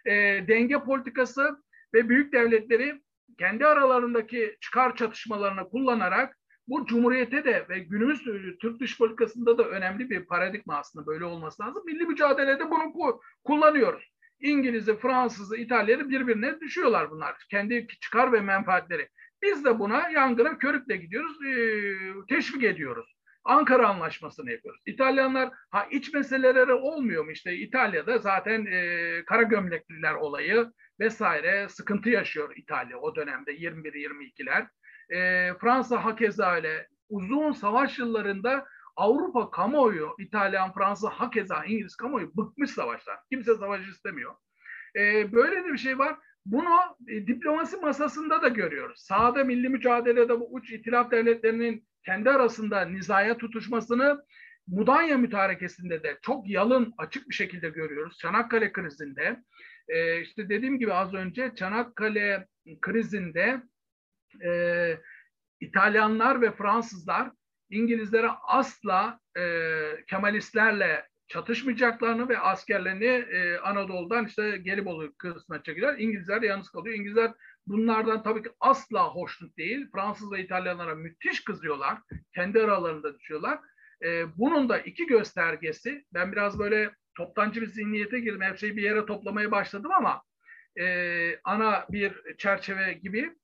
E, denge politikası ve büyük devletleri kendi aralarındaki çıkar çatışmalarını kullanarak bu cumhuriyete de ve günümüz Türk dış politikasında da önemli bir paradigma aslında böyle olması lazım. Milli mücadelede bunu kullanıyoruz. İngiliz'i, Fransız'ı, İtalya'yı birbirine düşüyorlar bunlar. Kendi çıkar ve menfaatleri. Biz de buna yangına körükle gidiyoruz, e, teşvik ediyoruz. Ankara Anlaşması'nı yapıyoruz. İtalyanlar ha iç meseleleri olmuyor mu işte İtalya'da zaten e, kara gömlekliler olayı vesaire sıkıntı yaşıyor İtalya o dönemde 21-22'ler. E, Fransa hakeza öyle uzun savaş yıllarında Avrupa kamuoyu, İtalyan, Fransa, hakeza İngiliz kamuoyu bıkmış savaştan. Kimse savaş istemiyor. E, böyle de bir şey var. Bunu e, diplomasi masasında da görüyoruz. Sağda milli mücadelede bu uç itilaf devletlerinin kendi arasında nizaya tutuşmasını Mudanya mütarekesinde de çok yalın, açık bir şekilde görüyoruz. Çanakkale krizinde, e, işte dediğim gibi az önce Çanakkale krizinde e, İtalyanlar ve Fransızlar İngilizlere asla e, Kemalistlerle çatışmayacaklarını ve askerlerini e, Anadolu'dan işte Gelibolu kısmına çekiyorlar. İngilizler yalnız kalıyor. İngilizler bunlardan tabii ki asla hoşnut değil. Fransız ve İtalyanlara müthiş kızıyorlar. Kendi aralarında düşüyorlar. E, bunun da iki göstergesi. Ben biraz böyle toptancı bir zihniyete girdim. Her şeyi bir yere toplamaya başladım ama e, ana bir çerçeve gibi.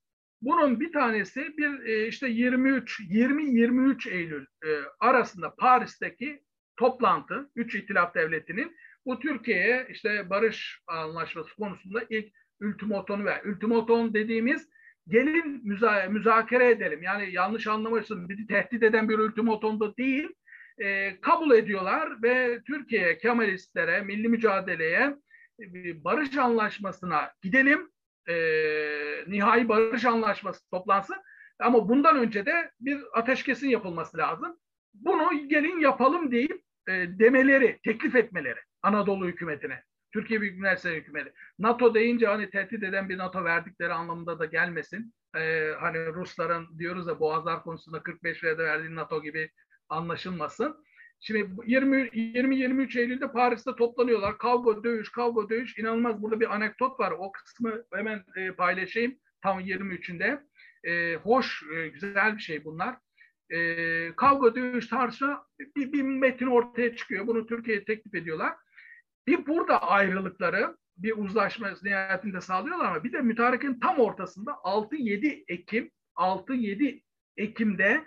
Bunun bir tanesi bir e, işte 23 20-23 Eylül e, arasında Paris'teki toplantı, üç itilaf devletinin bu Türkiye'ye işte barış anlaşması konusunda ilk ultimatonu ver. Ultimaton dediğimiz gelin müza müzakere edelim. Yani yanlış anlamışsın bizi tehdit eden bir ultimaton da değil. E, kabul ediyorlar ve Türkiye Kemalistlere, milli mücadeleye e, barış anlaşmasına gidelim. E, nihai barış anlaşması toplansın. Ama bundan önce de bir ateşkesin yapılması lazım. Bunu gelin yapalım deyip e, demeleri, teklif etmeleri Anadolu hükümetine. Türkiye Büyük Millet Hükümeti. NATO deyince hani tehdit eden bir NATO verdikleri anlamında da gelmesin. Ee, hani Rusların diyoruz ya Boğazlar konusunda 45 verdi verdiği NATO gibi anlaşılmasın. Şimdi 20-23 Eylül'de Paris'te toplanıyorlar. Kavga, dövüş, kavga, dövüş. İnanılmaz burada bir anekdot var. O kısmı hemen e, paylaşayım. Tam 23'ünde. E, hoş, e, güzel bir şey bunlar e, kavga dövüş tarzı bir, bir metin ortaya çıkıyor. Bunu Türkiye'ye teklif ediyorlar. Bir burada ayrılıkları bir uzlaşma nihayetinde sağlıyorlar ama bir de mütarekenin tam ortasında 6-7 Ekim 6-7 Ekim'de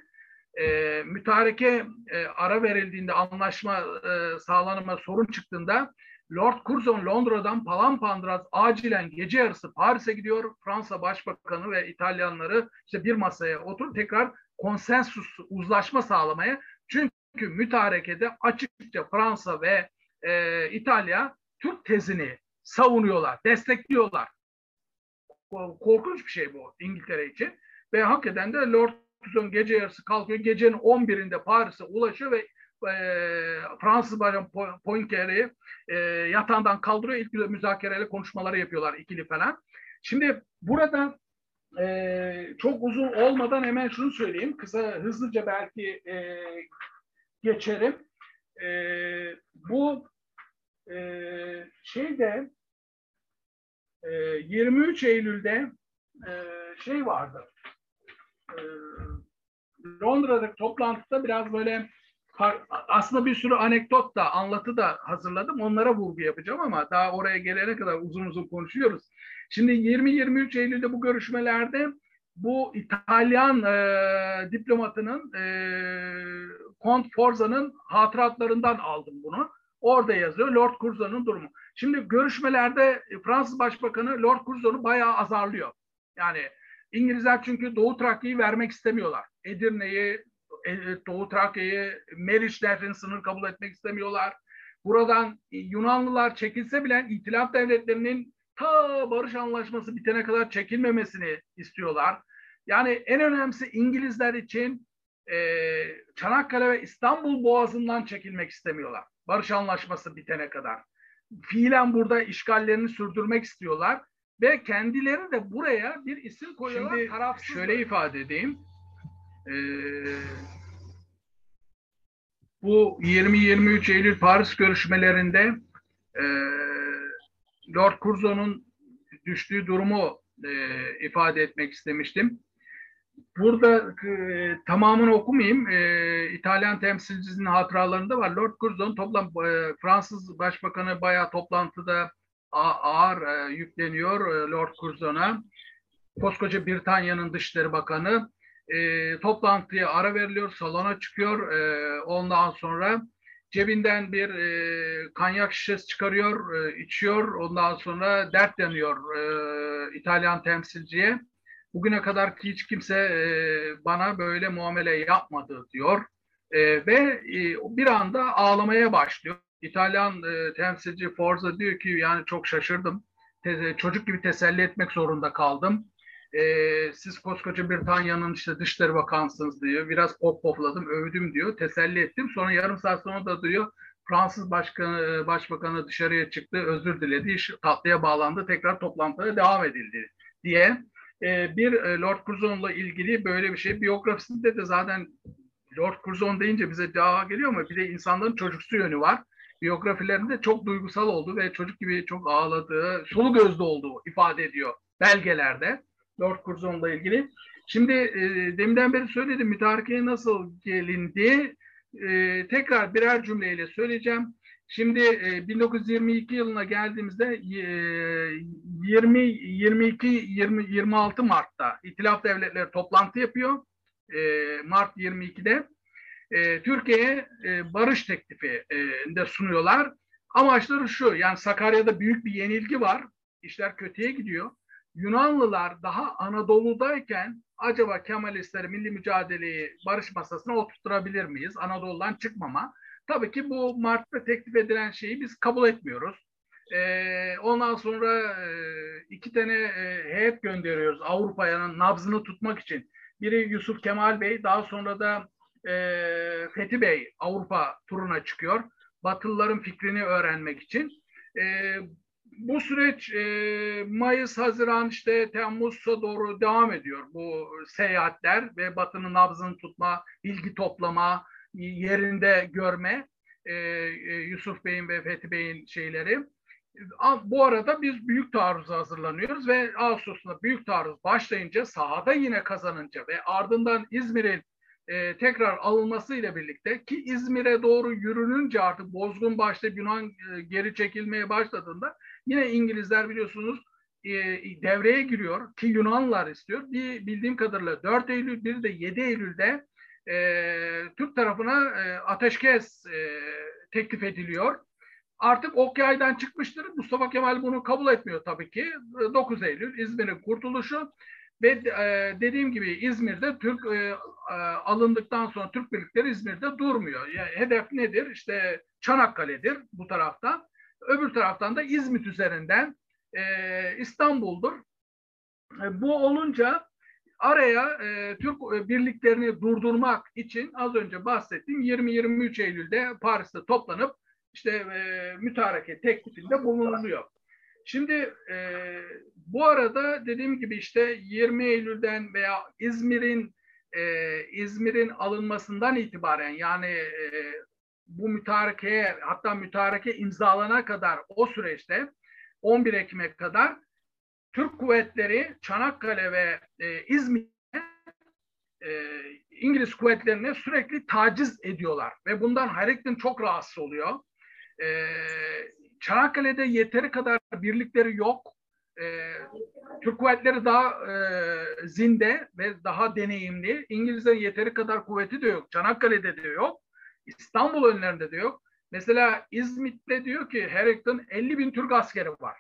e, mütareke e, ara verildiğinde anlaşma e, sağlanma sorun çıktığında Lord Curzon Londra'dan Palampandraz acilen gece yarısı Paris'e gidiyor. Fransa Başbakanı ve İtalyanları işte bir masaya oturup tekrar konsensus, uzlaşma sağlamaya. Çünkü mütarekede açıkça Fransa ve e, İtalya Türk tezini savunuyorlar, destekliyorlar. Korkunç bir şey bu İngiltere için. Ve hakikaten de Lord Curzon gece yarısı kalkıyor. Gecenin 11'inde Paris'e ulaşıyor ve e, Fransız Bayan Poincaré'yi e, yatağından kaldırıyor. İlk müzakereyle konuşmaları yapıyorlar ikili falan. Şimdi burada e, çok uzun olmadan hemen şunu söyleyeyim. Kısa hızlıca belki e, geçerim. E, bu e, şeyde e, 23 Eylül'de e, şey vardı. E, Londra'daki toplantıda biraz böyle aslında bir sürü anekdot da anlatı da hazırladım. Onlara vurgu yapacağım ama daha oraya gelene kadar uzun uzun konuşuyoruz. Şimdi 20-23 Eylül'de bu görüşmelerde bu İtalyan e, diplomatının e, Kont Forza'nın hatıratlarından aldım bunu. Orada yazıyor Lord Curzon'un durumu. Şimdi görüşmelerde Fransız Başbakanı Lord Curzon'u bayağı azarlıyor. Yani İngilizler çünkü Doğu Trakya'yı vermek istemiyorlar. Edirne'yi, Doğu Trakya'yı, Meriç Nehri'nin sınır kabul etmek istemiyorlar. Buradan Yunanlılar çekilse bile İtilaf devletlerinin ta barış anlaşması bitene kadar çekilmemesini istiyorlar. Yani en önemlisi İngilizler için e, Çanakkale ve İstanbul Boğazı'ndan çekilmek istemiyorlar. Barış anlaşması bitene kadar. Fiilen burada işgallerini sürdürmek istiyorlar ve kendileri de buraya bir isim koyuyorlar. Şimdi şöyle ifade edeyim. Ee, bu 20-23 Eylül Paris görüşmelerinde e, Lord Curzon'un düştüğü durumu e, ifade etmek istemiştim. Burada e, tamamını okumayayım. E, İtalyan temsilcisinin hatıralarında var. Lord Curzon toplam e, Fransız Başbakanı bayağı toplantıda ağır e, yükleniyor e, Lord Curzon'a. Koskoca Britanya'nın Dışişleri Bakanı e, toplantıya ara veriliyor, salona çıkıyor. E, ondan sonra cebinden bir e, kanyak şişesi çıkarıyor, e, içiyor. Ondan sonra dert yanıyor e, İtalyan temsilciye. Bugüne kadar hiç kimse e, bana böyle muamele yapmadı diyor. E, ve e, bir anda ağlamaya başlıyor. İtalyan e, temsilci Forza diyor ki yani çok şaşırdım. Te, çocuk gibi teselli etmek zorunda kaldım. E, siz koskoca Britanya'nın işte Dışişleri Bakansınız diyor. Biraz pop popladım, övdüm diyor. Teselli ettim. Sonra yarım saat sonra da diyor Fransız Başkanı, Başbakanı dışarıya çıktı, özür diledi, tatlıya bağlandı, tekrar toplantıya devam edildi diye e, bir Lord Curzon'la ilgili böyle bir şey. Biyografisinde de zaten Lord Curzon deyince bize daha geliyor ama bir de insanların çocuksu yönü var biyografilerinde çok duygusal oldu ve çocuk gibi çok ağladığı, sulu gözlü olduğu ifade ediyor belgelerde Lord Curzon'la ilgili. Şimdi e, deminden beri söyledim mütarekeye nasıl gelindi. E, tekrar birer cümleyle söyleyeceğim. Şimdi e, 1922 yılına geldiğimizde e, 20 22 20 26 Mart'ta İtilaf Devletleri toplantı yapıyor. E, Mart 22'de e, Türkiye'ye e, barış teklifi e, de sunuyorlar. Amaçları şu, yani Sakarya'da büyük bir yenilgi var. İşler kötüye gidiyor. Yunanlılar daha Anadolu'dayken acaba Kemalistleri milli mücadeleyi barış masasına oturtturabilir miyiz? Anadolu'dan çıkmama. Tabii ki bu Mart'ta teklif edilen şeyi biz kabul etmiyoruz. Ee, ondan sonra e, iki tane e, heyet gönderiyoruz Avrupa'ya nabzını tutmak için. Biri Yusuf Kemal Bey, daha sonra da e, Fethi Bey Avrupa turuna çıkıyor. Batılıların fikrini öğrenmek için. E, bu süreç e, Mayıs, Haziran, işte Temmuz'a doğru devam ediyor bu seyahatler ve Batı'nın nabzını tutma, bilgi toplama, yerinde görme. E, e, Yusuf Bey'in ve Fethi Bey'in şeyleri. Bu arada biz büyük taarruza hazırlanıyoruz ve Ağustos'ta büyük taarruz başlayınca sahada yine kazanınca ve ardından İzmir'in e, tekrar alınmasıyla birlikte ki İzmir'e doğru yürününce artık bozgun başlayıp Yunan e, geri çekilmeye başladığında yine İngilizler biliyorsunuz e, devreye giriyor ki Yunanlılar istiyor. Bir bildiğim kadarıyla 4 Eylül bir de 7 Eylül'de e, Türk tarafına e, ateşkes e, teklif ediliyor. Artık ok yaydan çıkmıştır. Mustafa Kemal bunu kabul etmiyor tabii ki. 9 Eylül İzmir'in kurtuluşu ve e, dediğim gibi İzmir'de Türk e, alındıktan sonra Türk birlikleri İzmir'de durmuyor. Yani hedef nedir? İşte Çanakkale'dir bu taraftan. Öbür taraftan da İzmit üzerinden e, İstanbul'dur. E, bu olunca araya e, Türk birliklerini durdurmak için az önce bahsettiğim 20-23 Eylül'de Paris'te toplanıp işte e, mütareke teklifinde bulunuluyor. Şimdi e, bu arada dediğim gibi işte 20 Eylül'den veya İzmir'in e, İzmir'in alınmasından itibaren yani e, bu mütarekeye hatta mütareke imzalana kadar o süreçte 11 Ekim'e kadar Türk kuvvetleri Çanakkale ve e, İzmir'e e, İngiliz kuvvetlerine sürekli taciz ediyorlar ve bundan Hayrettin çok rahatsız oluyor. E, Çanakkale'de yeteri kadar birlikleri yok. E, Türk kuvvetleri daha e, zinde ve daha deneyimli. İngilizlerin yeteri kadar kuvveti de yok. Çanakkale'de de yok. İstanbul önlerinde de yok. Mesela İzmit'te diyor ki Harrington 50 bin Türk askeri var.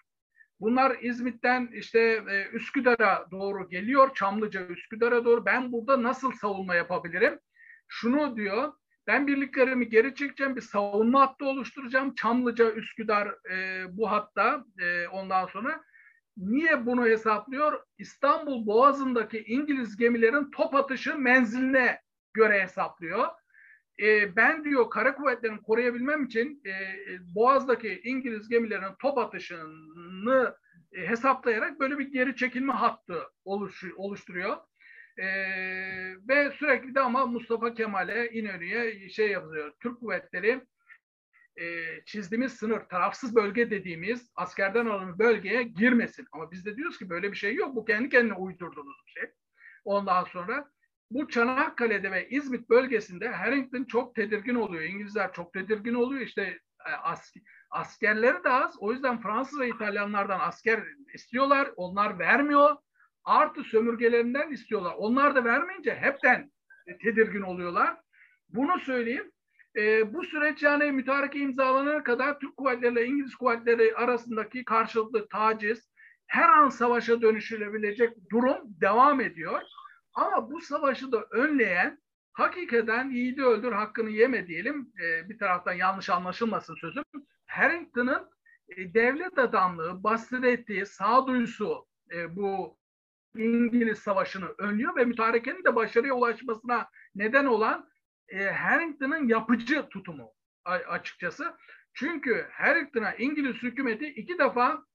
Bunlar İzmit'ten işte e, Üsküdar'a doğru geliyor. Çamlıca Üsküdar'a doğru. Ben burada nasıl savunma yapabilirim? Şunu diyor. Ben birliklerimi geri çekeceğim. Bir savunma hattı oluşturacağım. Çamlıca, Üsküdar e, bu hatta e, ondan sonra. Niye bunu hesaplıyor? İstanbul Boğazı'ndaki İngiliz gemilerin top atışı menziline göre hesaplıyor. E, ben diyor kara kuvvetlerini koruyabilmem için e, Boğaz'daki İngiliz gemilerin top atışını e, hesaplayarak böyle bir geri çekilme hattı oluş, oluşturuyor. E, ve sürekli de ama Mustafa Kemal'e İnönü'ye şey yapıyor. Türk kuvvetleri e, çizdiğimiz sınır, tarafsız bölge dediğimiz askerden alınan bölgeye girmesin. Ama biz de diyoruz ki böyle bir şey yok. Bu kendi kendine uydurduğunuz bir şey. Ondan sonra bu Çanakkale'de ve İzmit bölgesinde Harrington çok tedirgin oluyor. İngilizler çok tedirgin oluyor. İşte e, as, askerleri de az. O yüzden Fransız ve İtalyanlardan asker istiyorlar. Onlar vermiyor. Artı sömürgelerinden istiyorlar. Onlar da vermeyince hepten tedirgin oluyorlar. Bunu söyleyeyim. E, bu süreç yani mütareke imzalanana kadar Türk kuvvetleriyle İngiliz kuvvetleri arasındaki karşılıklı taciz, her an savaşa dönüşülebilecek durum devam ediyor. Ama bu savaşı da önleyen hakikaten yiğidi öldür hakkını yeme diyelim. E, bir taraftan yanlış anlaşılmasın sözüm. Harrington'ın e, devlet adamlığı bahsettiği sağduyusu e, bu İngiliz savaşını önlüyor ve mütarekenin de başarıya ulaşmasına neden olan e, Harrington'ın yapıcı tutumu açıkçası. Çünkü Harrington'a İngiliz hükümeti iki defa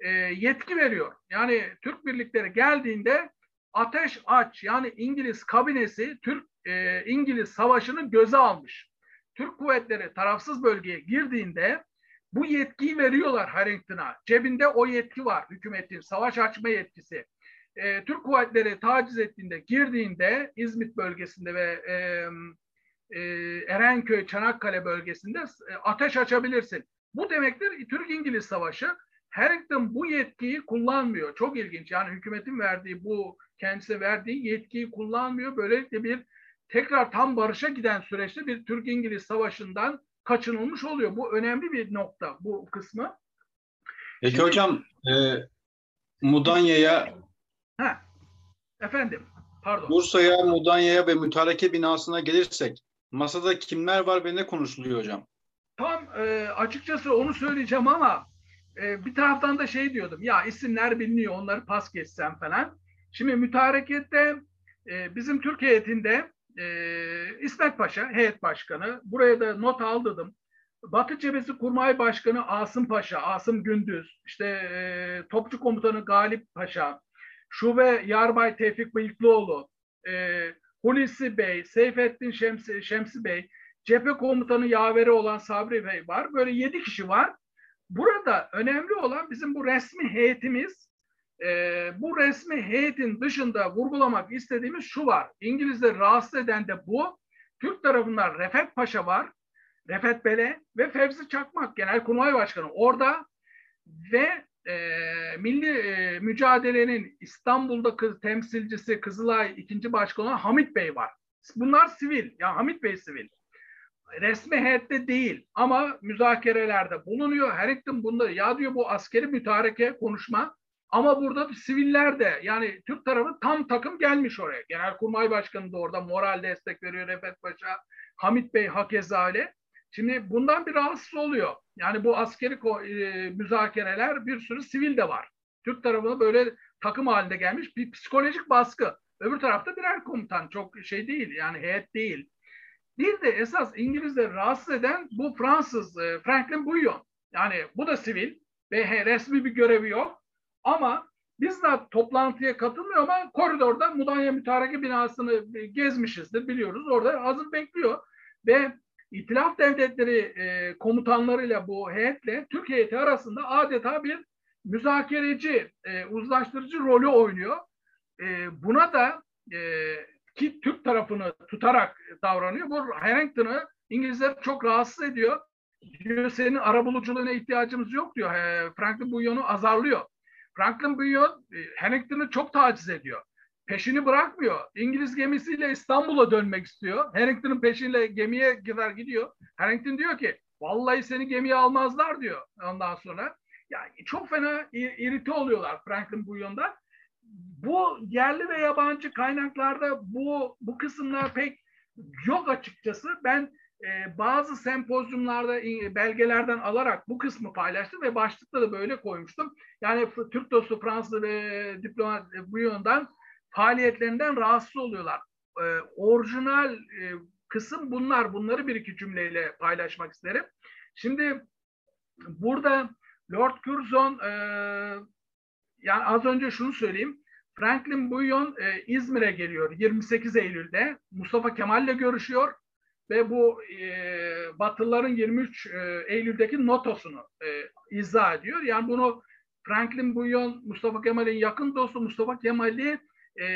e, yetki veriyor. Yani Türk birlikleri geldiğinde ateş aç yani İngiliz kabinesi Türk e, İngiliz savaşını göze almış. Türk kuvvetleri tarafsız bölgeye girdiğinde bu yetkiyi veriyorlar Harrington'a. Cebinde o yetki var hükümetin savaş açma yetkisi. E, Türk kuvvetleri taciz ettiğinde girdiğinde İzmit bölgesinde ve e, e, Erenköy, Çanakkale bölgesinde e, ateş açabilirsin. Bu demektir Türk-İngiliz savaşı. Harrington bu yetkiyi kullanmıyor. Çok ilginç. Yani hükümetin verdiği bu kendisine verdiği yetkiyi kullanmıyor. Böylelikle bir tekrar tam barışa giden süreçte bir Türk-İngiliz savaşından kaçınılmış oluyor. Bu önemli bir nokta bu kısmı. Peki Şimdi, hocam e, Mudanya'ya ha, efendim pardon. Bursa'ya, Mudanya'ya ve mütareke binasına gelirsek masada kimler var ve ne konuşuluyor hocam? Tam e, açıkçası onu söyleyeceğim ama e, bir taraftan da şey diyordum ya isimler biliniyor onları pas geçsem falan. Şimdi mütarekette e, bizim Türk heyetinde e, İsmet Paşa heyet başkanı buraya da not aldırdım. Batı Cephesi Kurmay Başkanı Asım Paşa, Asım Gündüz, işte e, Topçu Komutanı Galip Paşa, Şube Yarbay Tevfik Bıyıklıoğlu, e, Hulusi Bey, Seyfettin Şemsi, Şemsi Bey, cephe komutanı yaveri olan Sabri Bey var. Böyle yedi kişi var. Burada önemli olan bizim bu resmi heyetimiz e, bu resmi heyetin dışında vurgulamak istediğimiz şu var. İngilizleri rahatsız eden de bu. Türk tarafından Refet Paşa var. Refet Bele ve Fevzi Çakmak Genelkurmay Başkanı orada ve e, milli e, mücadelenin İstanbul'da kız, temsilcisi Kızılay ikinci başkanı Hamit Bey var. Bunlar sivil. Ya Hamit Bey sivil resmi heyette değil ama müzakerelerde bulunuyor. Harrington bunda ya diyor bu askeri mütareke konuşma ama burada siviller de yani Türk tarafı tam takım gelmiş oraya. Genelkurmay Başkanı da orada moral destek veriyor Refet Paşa, Hamit Bey hakeza öyle. Şimdi bundan bir rahatsız oluyor. Yani bu askeri e, müzakereler bir sürü sivil de var. Türk tarafına böyle takım halinde gelmiş bir psikolojik baskı. Öbür tarafta birer komutan çok şey değil yani heyet değil. Bir de esas İngilizleri rahatsız eden bu Fransız e, Franklin Bouillon. Yani bu da sivil ve resmi bir görevi yok. Ama bizzat toplantıya katılmıyor ama koridorda Mudanya Mütareke binasını e, gezmişizdir biliyoruz. Orada hazır bekliyor ve İtilaf Devletleri e, komutanlarıyla bu heyetle Türk heyeti arasında adeta bir müzakereci, e, uzlaştırıcı rolü oynuyor. Buna da ki Türk tarafını tutarak davranıyor. Bu Harrington'ı İngilizler çok rahatsız ediyor. Diyor senin arabuluculuğuna ihtiyacımız yok diyor. Franklin Bouillon'u azarlıyor. Franklin Bouillon e, Harrington'ı çok taciz ediyor. Peşini bırakmıyor. İngiliz gemisiyle İstanbul'a dönmek istiyor. Harrington'ın peşiyle gemiye gider gidiyor. Harrington diyor ki vallahi seni gemiye almazlar diyor ondan sonra. Yani çok fena irite oluyorlar Franklin Bouillon'da. Bu yerli ve yabancı kaynaklarda bu bu kısımlar pek yok açıkçası. Ben e, bazı sempozyumlarda e, belgelerden alarak bu kısmı paylaştım ve başlıkta da böyle koymuştum. Yani Türk dostu Fransız ve diplomat bu yönden faaliyetlerinden rahatsız oluyorlar. E, orijinal e, kısım bunlar. Bunları bir iki cümleyle paylaşmak isterim. Şimdi burada Lord Curzon e, yani az önce şunu söyleyeyim. Franklin Bouillon e, İzmir'e geliyor 28 Eylül'de. Mustafa Kemal'le görüşüyor ve bu e, Batılıların 23 e, Eylül'deki notosunu e, izah ediyor. Yani bunu Franklin Bouillon, Mustafa Kemal'in yakın dostu Mustafa Kemal'i e,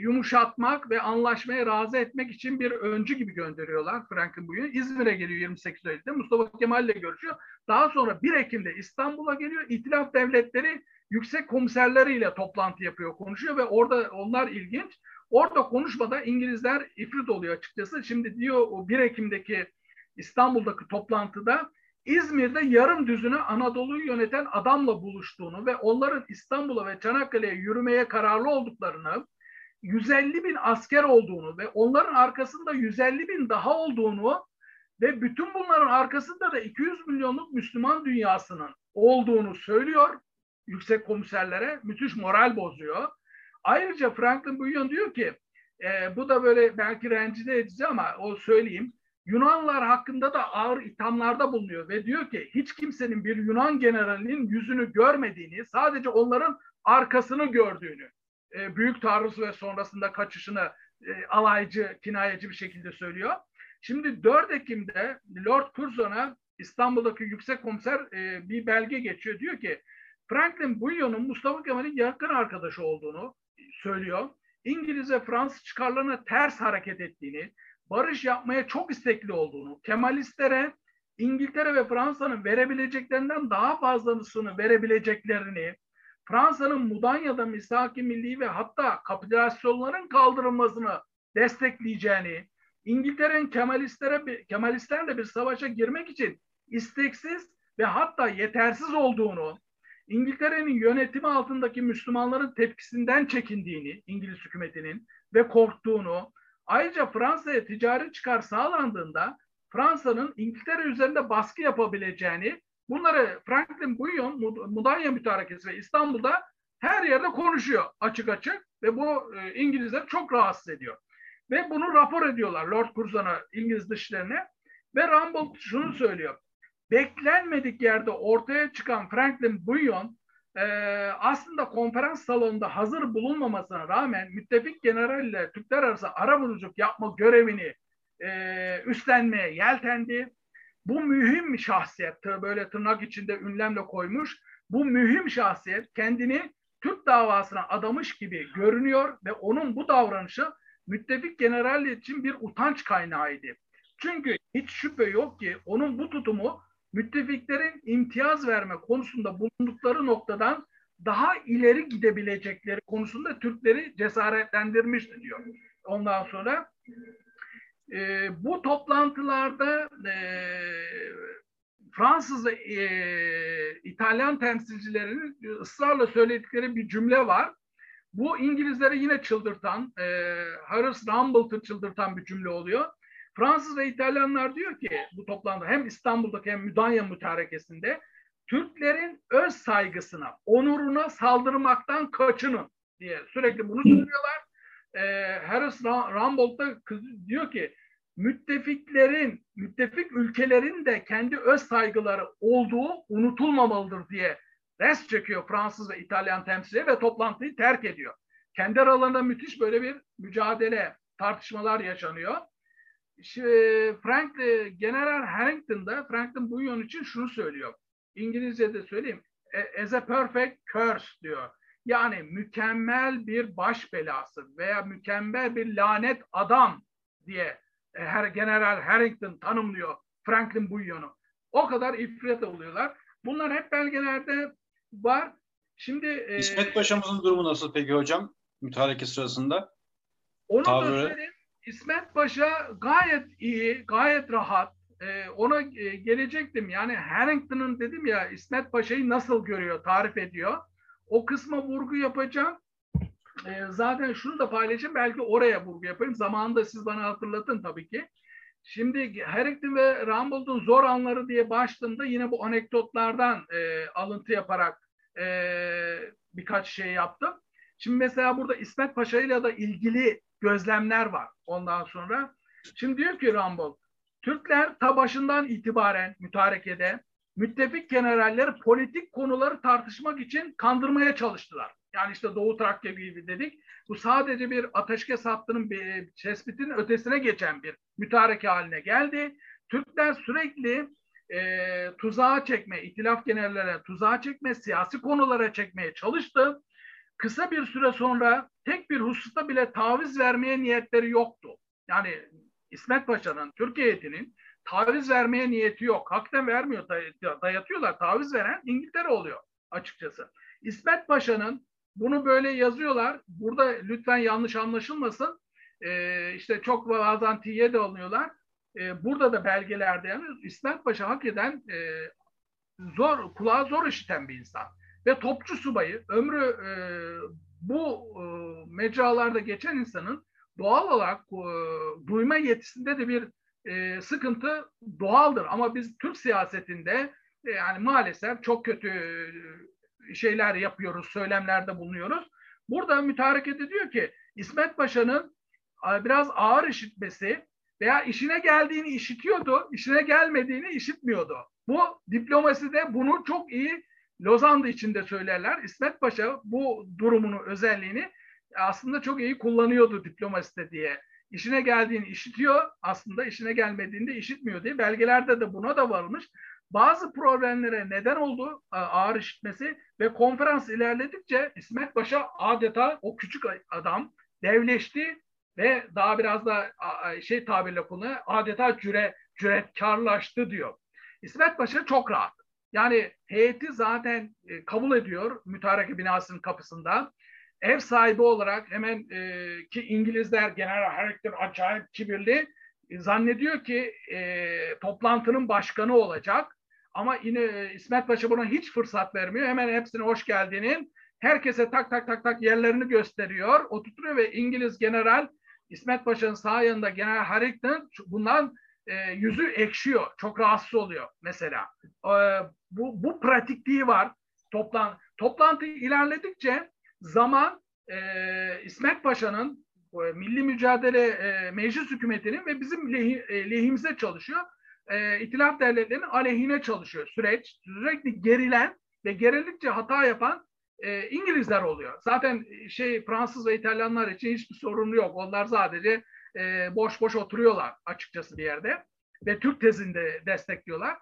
yumuşatmak ve anlaşmaya razı etmek için bir öncü gibi gönderiyorlar Franklin Bouillon. İzmir'e geliyor 28 Eylül'de. Mustafa Kemal'le görüşüyor. Daha sonra 1 Ekim'de İstanbul'a geliyor. İtilaf devletleri yüksek komiserleriyle toplantı yapıyor, konuşuyor ve orada onlar ilginç. Orada konuşmada İngilizler ifrit oluyor açıkçası. Şimdi diyor o 1 Ekim'deki İstanbul'daki toplantıda İzmir'de yarım düzüne Anadolu'yu yöneten adamla buluştuğunu ve onların İstanbul'a ve Çanakkale'ye yürümeye kararlı olduklarını, 150 bin asker olduğunu ve onların arkasında 150 bin daha olduğunu ve bütün bunların arkasında da 200 milyonluk Müslüman dünyasının olduğunu söylüyor yüksek komiserlere. Müthiş moral bozuyor. Ayrıca Franklin Bouillon diyor ki e, bu da böyle belki rencide edici ama o söyleyeyim. Yunanlar hakkında da ağır ithamlarda bulunuyor ve diyor ki hiç kimsenin bir Yunan generalinin yüzünü görmediğini, sadece onların arkasını gördüğünü, e, büyük taarruz ve sonrasında kaçışını e, alaycı, kinayeci bir şekilde söylüyor. Şimdi 4 Ekim'de Lord Curzon'a İstanbul'daki yüksek komiser e, bir belge geçiyor. Diyor ki Franklin Bouillon'un Mustafa Kemal'in yakın arkadaşı olduğunu söylüyor. İngiliz ve Fransız çıkarlarına ters hareket ettiğini, barış yapmaya çok istekli olduğunu, Kemalistlere İngiltere ve Fransa'nın verebileceklerinden daha fazlasını verebileceklerini, Fransa'nın Mudanya'da misaki milli ve hatta kapitülasyonların kaldırılmasını destekleyeceğini, İngiltere'nin Kemalistlere Kemalistlerle bir savaşa girmek için isteksiz ve hatta yetersiz olduğunu, İngiltere'nin yönetimi altındaki Müslümanların tepkisinden çekindiğini, İngiliz hükümetinin ve korktuğunu, ayrıca Fransa'ya ticari çıkar sağlandığında Fransa'nın İngiltere üzerinde baskı yapabileceğini, bunları Franklin Bouillon, Mudanya Mütarekesi ve İstanbul'da her yerde konuşuyor açık açık ve bu e, İngilizler çok rahatsız ediyor. Ve bunu rapor ediyorlar Lord Curzon'a, İngiliz dışlarına ve Rumble şunu söylüyor beklenmedik yerde ortaya çıkan Franklin Bouillon e, aslında konferans salonunda hazır bulunmamasına rağmen müttefik general ile Türkler arası ara buluculuk yapma görevini e, üstlenmeye yeltendi. Bu mühim şahsiyet, böyle tırnak içinde ünlemle koymuş, bu mühim şahsiyet kendini Türk davasına adamış gibi görünüyor ve onun bu davranışı müttefik general için bir utanç kaynağıydı. Çünkü hiç şüphe yok ki onun bu tutumu müttefiklerin imtiyaz verme konusunda bulundukları noktadan daha ileri gidebilecekleri konusunda Türkleri cesaretlendirmişti diyor. Ondan sonra e, bu toplantılarda e, Fransız e, İtalyan temsilcilerinin ısrarla söyledikleri bir cümle var. Bu İngilizleri yine çıldırtan, e, Harris Rumble'ı çıldırtan bir cümle oluyor. Fransız ve İtalyanlar diyor ki bu toplantıda hem İstanbul'daki hem Müdanya mütarekesinde Türklerin öz saygısına, onuruna saldırmaktan kaçının diye sürekli bunu söylüyorlar. Ee, Harris Rumbold da diyor ki müttefiklerin, müttefik ülkelerin de kendi öz saygıları olduğu unutulmamalıdır diye res çekiyor Fransız ve İtalyan temsilcileri ve toplantıyı terk ediyor. Kendi aralarında müthiş böyle bir mücadele, tartışmalar yaşanıyor. Frank General Harrington da Franklin Bouillon için şunu söylüyor. İngilizce'de söyleyeyim. E, as a perfect curse diyor. Yani mükemmel bir baş belası veya mükemmel bir lanet adam diye e, her General Harrington tanımlıyor Franklin Bouillon'u. O kadar ifrit oluyorlar. Bunlar hep belgelerde var. Şimdi e, İsmet Paşa'mızın durumu nasıl peki hocam? Mütareke sırasında. Onu Tavrı... da söyleyeyim. İsmet Paşa gayet iyi, gayet rahat. e, ona e, gelecektim. Yani Harrington'ın dedim ya İsmet Paşa'yı nasıl görüyor, tarif ediyor. O kısma vurgu yapacağım. E, zaten şunu da paylaşayım. Belki oraya vurgu yapayım. Zamanında siz bana hatırlatın tabii ki. Şimdi Harrington ve Rumbold'un zor anları diye başladığımda yine bu anekdotlardan e, alıntı yaparak e, birkaç şey yaptım. Şimdi mesela burada İsmet Paşa ile de ilgili gözlemler var ondan sonra. Şimdi diyor ki Rambold, Türkler ta başından itibaren mütarekede müttefik generalleri politik konuları tartışmak için kandırmaya çalıştılar. Yani işte Doğu Trakya gibi dedik. Bu sadece bir ateşkes hattının tespitinin ötesine geçen bir mütareke haline geldi. Türkler sürekli e, tuzağa çekme, itilaf generallere tuzağa çekme, siyasi konulara çekmeye çalıştı. Kısa bir süre sonra tek bir hususta bile taviz vermeye niyetleri yoktu. Yani İsmet Paşa'nın, Türkiye heyetinin taviz vermeye niyeti yok. Hakikaten vermiyor, dayatıyorlar. Taviz veren İngiltere oluyor açıkçası. İsmet Paşa'nın bunu böyle yazıyorlar. Burada lütfen yanlış anlaşılmasın. Ee, işte çok bazen tiye de alınıyorlar. Ee, burada da belgelerde yani İsmet Paşa hakikaten e, zor, kulağa zor işiten bir insan. Ve topçu subayı ömrü e, bu e, mecralarda geçen insanın doğal olarak e, duyma yetisinde de bir e, sıkıntı doğaldır. Ama biz Türk siyasetinde e, yani maalesef çok kötü e, şeyler yapıyoruz, söylemlerde bulunuyoruz. Burada mütarekede diyor ki İsmet Paşa'nın e, biraz ağır işitmesi veya işine geldiğini işitiyordu, işine gelmediğini işitmiyordu. Bu diplomaside bunu çok iyi Lozan'da içinde söylerler. İsmet Paşa bu durumunu, özelliğini aslında çok iyi kullanıyordu diplomaside diye. İşine geldiğini işitiyor aslında işine gelmediğinde işitmiyor diye belgelerde de buna da varmış. Bazı problemlere neden oldu ağır işitmesi ve konferans ilerledikçe İsmet Paşa adeta o küçük adam devleşti ve daha biraz da şey tabirle konu adeta cüre, cüretkarlaştı diyor. İsmet Paşa çok rahat. Yani heyeti zaten e, kabul ediyor mütareke binasının kapısında ev sahibi olarak hemen e, ki İngilizler General Harrington acayip kibirli e, zannediyor ki e, toplantının başkanı olacak. Ama yine e, İsmet Paşa buna hiç fırsat vermiyor. Hemen hepsine hoş geldinin herkese tak tak tak tak yerlerini gösteriyor. Oturtuyor ve İngiliz General İsmet Paşa'nın sağ yanında General Harrington bundan e, yüzü ekşiyor. Çok rahatsız oluyor mesela. E, bu, bu pratikliği var. Toplan, toplantı ilerledikçe zaman e, İsmet Paşa'nın e, milli mücadele e, meclis hükümetinin ve bizim lehi, e, lehimize çalışıyor. E, İtilaf devletlerinin aleyhine çalışıyor süreç. Sürekli gerilen ve gerildikçe hata yapan e, İngilizler oluyor. Zaten şey Fransız ve İtalyanlar için hiçbir sorun yok. Onlar sadece e, boş boş oturuyorlar açıkçası bir yerde ve Türk tezini de destekliyorlar.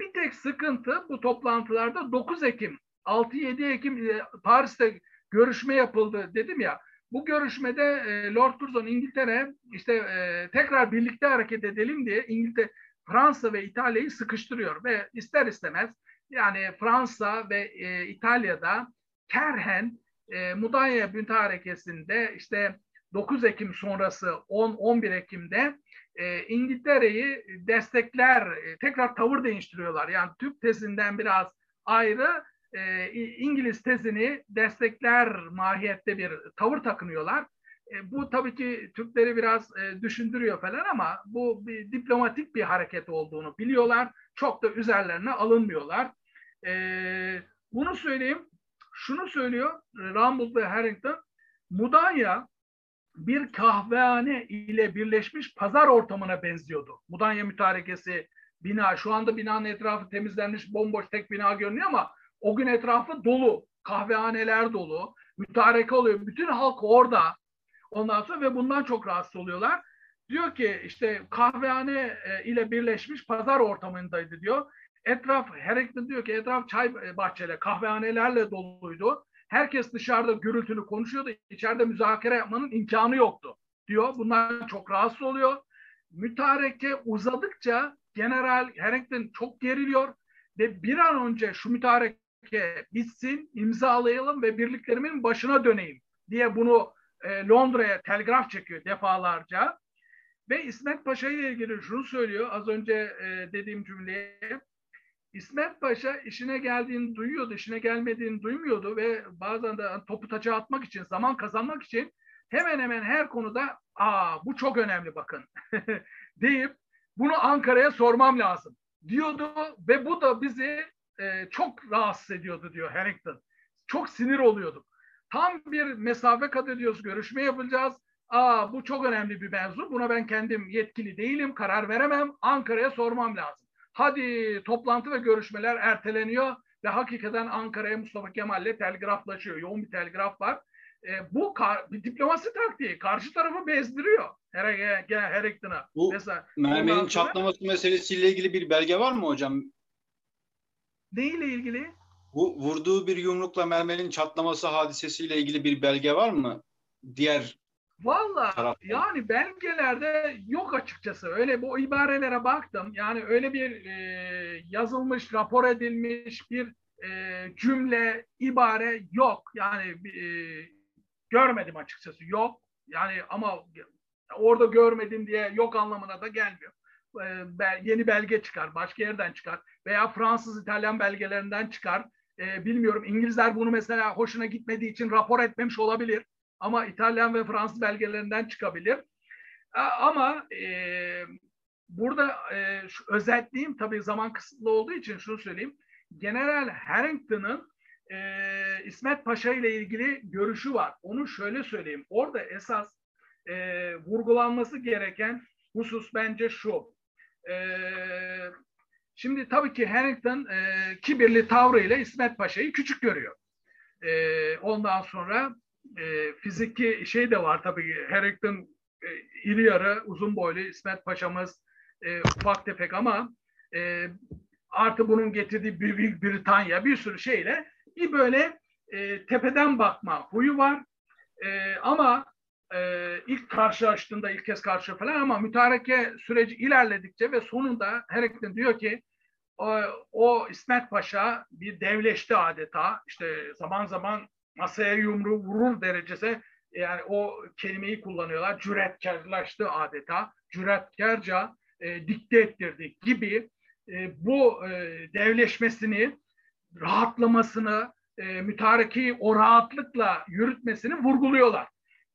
Bir tek sıkıntı bu toplantılarda 9 Ekim, 6-7 Ekim e, Paris'te görüşme yapıldı dedim ya. Bu görüşmede e, Lord Curzon İngiltere işte e, tekrar birlikte hareket edelim diye İngiltere, Fransa ve İtalya'yı sıkıştırıyor ve ister istemez yani Fransa ve e, İtalya'da kerhen e, Mudanya Harekesi'nde işte 9 Ekim sonrası 10-11 Ekim'de e, İngiltere'yi destekler, e, tekrar tavır değiştiriyorlar. Yani Türk tezinden biraz ayrı e, İngiliz tezini destekler mahiyette bir tavır takınıyorlar. E, bu tabii ki Türkleri biraz e, düşündürüyor falan ama bu bir diplomatik bir hareket olduğunu biliyorlar. Çok da üzerlerine alınmıyorlar. E, bunu söyleyeyim. Şunu söylüyor Rumble ve Harrington. Mudanya bir kahvehane ile birleşmiş pazar ortamına benziyordu. Mudanya mütarekesi bina. Şu anda binanın etrafı temizlenmiş bomboş tek bina görünüyor ama o gün etrafı dolu. Kahvehaneler dolu. Mütareke oluyor. Bütün halk orada. Ondan sonra ve bundan çok rahatsız oluyorlar. Diyor ki işte kahvehane e, ile birleşmiş pazar ortamındaydı diyor. Etraf, Harrington diyor ki etraf çay bahçeleri, kahvehanelerle doluydu. Herkes dışarıda gürültülü konuşuyordu. İçeride müzakere yapmanın imkanı yoktu diyor. Bundan çok rahatsız oluyor. Mütareke uzadıkça General Harrington çok geriliyor ve bir an önce şu mütareke bitsin, imzalayalım ve birliklerimin başına döneyim diye bunu e, Londra'ya telgraf çekiyor defalarca. Ve İsmet Paşa ile ilgili şunu söylüyor az önce e, dediğim cümleye. İsmet Paşa işine geldiğini duyuyordu, işine gelmediğini duymuyordu ve bazen de topu taça atmak için, zaman kazanmak için hemen hemen her konuda aa bu çok önemli bakın deyip bunu Ankara'ya sormam lazım diyordu ve bu da bizi e, çok rahatsız ediyordu diyor Harrington. Çok sinir oluyorduk. Tam bir mesafe kat ediyoruz, görüşme yapacağız. Aa bu çok önemli bir mevzu. Buna ben kendim yetkili değilim, karar veremem. Ankara'ya sormam lazım. Hadi toplantı ve görüşmeler erteleniyor ve hakikaten Ankara'ya Mustafa Kemal'le telgraflaşıyor. Yoğun bir telgraf var. E, bu bir diplomasi taktiği. Karşı tarafı bezdiriyor. Harrington'a. Bu Mesela, mermerin çatlaması meselesiyle ilgili bir belge var mı hocam? Neyle ilgili? Bu vurduğu bir yumrukla mermerin çatlaması hadisesiyle ilgili bir belge var mı? Diğer Valla yani belgelerde yok açıkçası. Öyle bu ibarelere baktım. Yani öyle bir e, yazılmış, rapor edilmiş bir e, cümle, ibare yok. Yani e, görmedim açıkçası. Yok. Yani ama orada görmedim diye yok anlamına da gelmiyor. E, yeni belge çıkar, başka yerden çıkar veya Fransız, İtalyan belgelerinden çıkar. E, bilmiyorum İngilizler bunu mesela hoşuna gitmediği için rapor etmemiş olabilir ama İtalyan ve Fransız belgelerinden çıkabilir. Ama e, burada e, şu, özetleyeyim tabii zaman kısıtlı olduğu için şunu söyleyeyim. General Harrington'ın e, İsmet Paşa ile ilgili görüşü var. Onu şöyle söyleyeyim. Orada esas e, vurgulanması gereken husus bence şu. E, şimdi tabii ki Harrington e, kibirli tavrıyla İsmet Paşa'yı küçük görüyor. E, ondan sonra e, fiziki şey de var tabii. Harrington e, iri yarı, uzun boylu, İsmet Paşa'mız e, ufak tefek ama e, artı bunun getirdiği Büyük Britanya bir sürü şeyle bir böyle e, tepeden bakma huyu var. E, ama e, ilk karşılaştığında ilk kez karşı falan ama mütareke süreci ilerledikçe ve sonunda Harrington diyor ki o, o İsmet Paşa bir devleşti adeta. İşte zaman zaman masaya yumruğu vurur derecesi yani o kelimeyi kullanıyorlar. Cüretkarlaştı adeta. Cüretkarca e, dikte ettirdik gibi e, bu e, devleşmesini, rahatlamasını, e, mütarekeyi o rahatlıkla yürütmesini vurguluyorlar.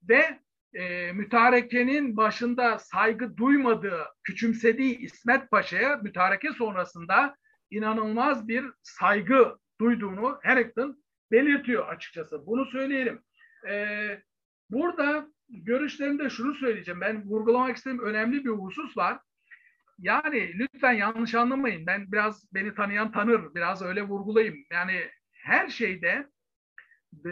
Ve e, mütarekenin başında saygı duymadığı, küçümsediği İsmet Paşa'ya mütareke sonrasında inanılmaz bir saygı duyduğunu Harrington belirtiyor açıkçası. Bunu söyleyelim. Ee, burada görüşlerimde şunu söyleyeceğim. Ben vurgulamak istediğim önemli bir husus var. Yani lütfen yanlış anlamayın. Ben biraz beni tanıyan tanır. Biraz öyle vurgulayayım. Yani her şeyde e,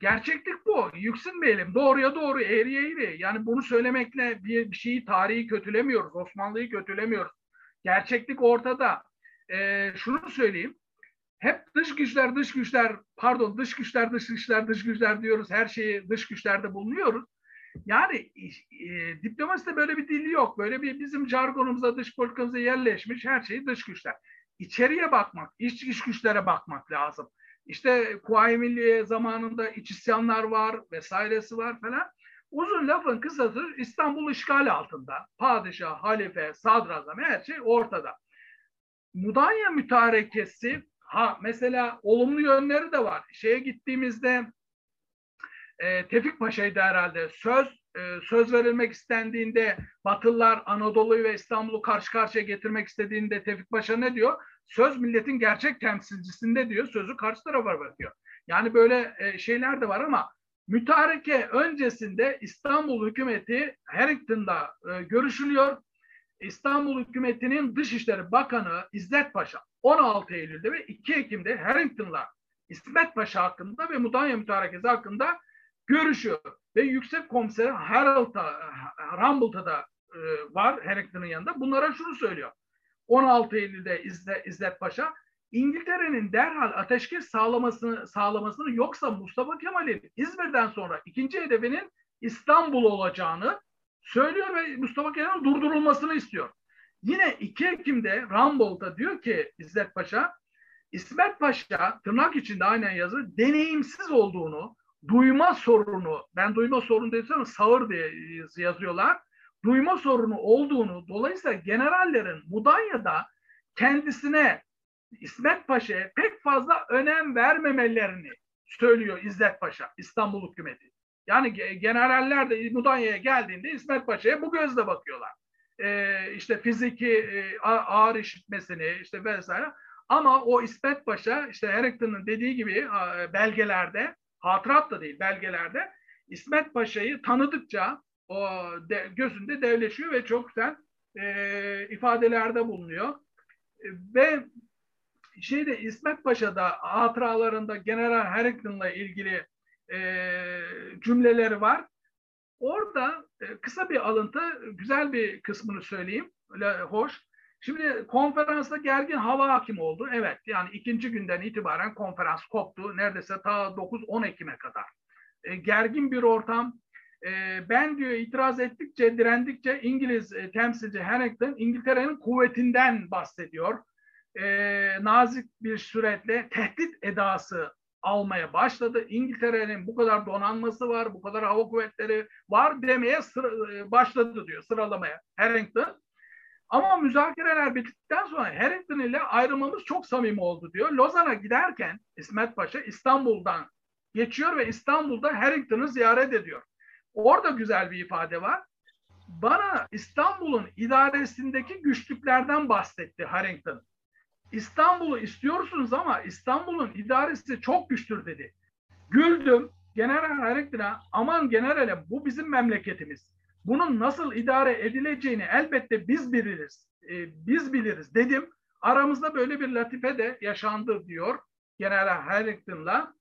gerçeklik bu. Yüksünmeyelim. Doğruya doğru, eğriye eğri. Yani bunu söylemekle bir, bir şeyi, tarihi kötülemiyoruz. Osmanlı'yı kötülemiyoruz. Gerçeklik ortada. E, şunu söyleyeyim hep dış güçler, dış güçler, pardon dış güçler, dış güçler, dış güçler diyoruz. Her şeyi dış güçlerde bulunuyoruz. Yani e, diplomaside böyle bir dili yok. Böyle bir bizim jargonumuza, dış politikamıza yerleşmiş her şeyi dış güçler. İçeriye bakmak, iç iç güçlere bakmak lazım. İşte Kuvayi Milliye zamanında iç isyanlar var, vesairesi var falan. Uzun lafın kısası İstanbul işgal altında. Padişah, halife, sadrazam her şey ortada. Mudanya mütarekesi Ha mesela olumlu yönleri de var. Şeye gittiğimizde e, Tevfik Paşa'ydı herhalde. Söz e, söz verilmek istendiğinde Batılılar Anadolu'yu ve İstanbul'u karşı karşıya getirmek istediğinde Tevfik Paşa ne diyor? Söz milletin gerçek temsilcisinde diyor. Sözü karşı tarafa bırakıyor. Yani böyle e, şeyler de var ama mütareke öncesinde İstanbul hükümeti Harrington'da e, görüşülüyor. İstanbul hükümetinin Dışişleri Bakanı İzzet Paşa 16 Eylül'de ve 2 Ekim'de Harrington'la İsmet Paşa hakkında ve Mudanya Mütarekesi hakkında görüşüyor. Ve Yüksek Komiser Harold'a, Rumbold'a da e, var Harrington'ın yanında. Bunlara şunu söylüyor. 16 Eylül'de İzzet, İzzet Paşa İngiltere'nin derhal ateşkes sağlamasını sağlamasını yoksa Mustafa Kemal'in İzmir'den sonra ikinci hedefinin İstanbul olacağını söylüyor ve Mustafa Kemal'in durdurulmasını istiyor. Yine 2 Ekim'de Rambol'da diyor ki İzzet Paşa, İsmet Paşa tırnak içinde aynen yazı deneyimsiz olduğunu, duyma sorunu, ben duyma sorunu desem sağır diye yazıyorlar. duyma sorunu olduğunu, dolayısıyla generallerin Mudanya'da kendisine İsmet Paşa'ya pek fazla önem vermemelerini söylüyor İzzet Paşa, İstanbul hükümeti. Yani generaller de Mudanya'ya geldiğinde İsmet Paşa'ya bu gözle bakıyorlar. Ee, işte fiziki e, ağır işitmesini işte vesaire. Ama o İsmet Paşa işte Harrington'ın dediği gibi belgelerde, hatırat da değil belgelerde İsmet Paşa'yı tanıdıkça o de, gözünde devleşiyor ve çok güzel e, ifadelerde bulunuyor. E, ve şeyde İsmet Paşa'da hatıralarında General Harrington'la ilgili e, cümleleri var. Orada e, kısa bir alıntı, güzel bir kısmını söyleyeyim. Öyle hoş. Şimdi konferansta gergin hava hakim oldu. Evet yani ikinci günden itibaren konferans koptu. Neredeyse ta 9-10 Ekim'e kadar. E, gergin bir ortam. E, ben diyor itiraz ettikçe, direndikçe İngiliz e, temsilci Harrington İngiltere'nin kuvvetinden bahsediyor. E, nazik bir suretle tehdit edası almaya başladı. İngiltere'nin bu kadar donanması var, bu kadar hava kuvvetleri var demeye sıra, e, başladı diyor sıralamaya Harrington. Ama müzakereler bittikten sonra Harrington ile ayrılmamız çok samimi oldu diyor. Lozan'a giderken İsmet Paşa İstanbul'dan geçiyor ve İstanbul'da Harrington'ı ziyaret ediyor. Orada güzel bir ifade var. Bana İstanbul'un idaresindeki güçlüklerden bahsetti Harrington. İstanbul'u istiyorsunuz ama İstanbul'un idaresi çok güçtür dedi. Güldüm. General Harrington'a aman generale bu bizim memleketimiz. Bunun nasıl idare edileceğini elbette biz biliriz. E, biz biliriz dedim. Aramızda böyle bir latife de yaşandı diyor General Harrington'la.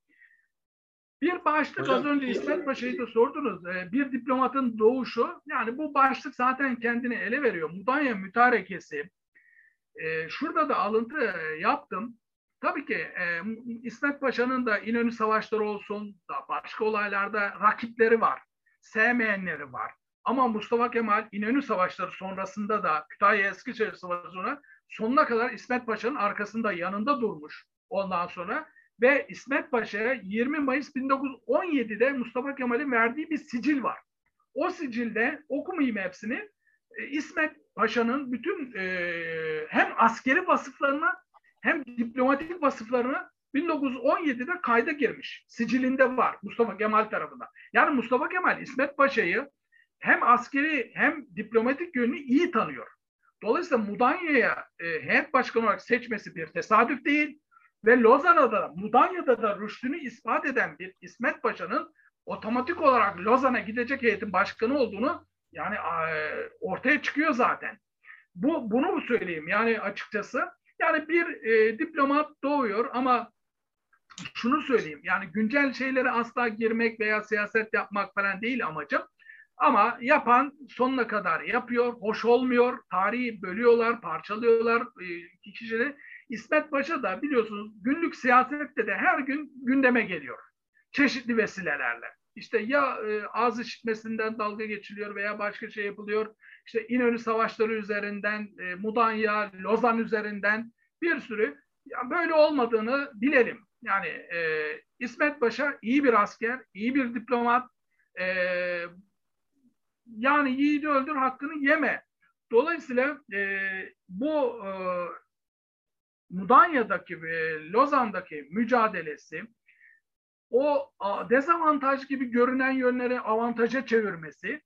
Bir başlık Hocam, az önce İsmet Paşa'yı da sordunuz. E, bir diplomatın doğuşu. Yani bu başlık zaten kendini ele veriyor. Mudanya mütarekesi. E, şurada da alıntı yaptım. Tabii ki e, İsmet Paşa'nın da İnönü Savaşları olsun, da başka olaylarda rakipleri var, sevmeyenleri var. Ama Mustafa Kemal İnönü Savaşları sonrasında da Kütahya Eskişehir Savaşı'na sonuna kadar İsmet Paşa'nın arkasında yanında durmuş ondan sonra ve İsmet Paşa'ya 20 Mayıs 1917'de Mustafa Kemal'in verdiği bir sicil var. O sicilde okumayayım hepsini. E, İsmet Paşa'nın bütün e, hem askeri vasıflarını hem diplomatik vasıflarını 1917'de kayda girmiş. Sicilinde var Mustafa Kemal tarafından. Yani Mustafa Kemal İsmet Paşa'yı hem askeri hem diplomatik yönünü iyi tanıyor. Dolayısıyla Mudanya'ya e, heyet başkanı olarak seçmesi bir tesadüf değil ve Lozan'da da Mudanya'da da rüştünü ispat eden bir İsmet Paşa'nın otomatik olarak Lozan'a gidecek heyetin başkanı olduğunu yani ortaya çıkıyor zaten. Bu bunu mu söyleyeyim yani açıkçası? Yani bir e, diplomat doğuyor ama şunu söyleyeyim yani güncel şeylere asla girmek veya siyaset yapmak falan değil amacım. Ama yapan sonuna kadar yapıyor, hoş olmuyor, tarihi bölüyorlar, parçalıyorlar e, kişileri. İsmet Paşa da biliyorsunuz günlük siyasette de her gün gündeme geliyor. Çeşitli vesilelerle. İşte ya e, ağız işitmesinden dalga geçiliyor veya başka şey yapılıyor. İşte İnönü Savaşları üzerinden, e, Mudanya, Lozan üzerinden bir sürü ya böyle olmadığını bilelim. Yani e, İsmet Paşa iyi bir asker, iyi bir diplomat. E, yani yiğidi öldür hakkını yeme. Dolayısıyla e, bu e, Mudanya'daki ve Lozan'daki mücadelesi o dezavantaj gibi görünen yönleri avantaja çevirmesi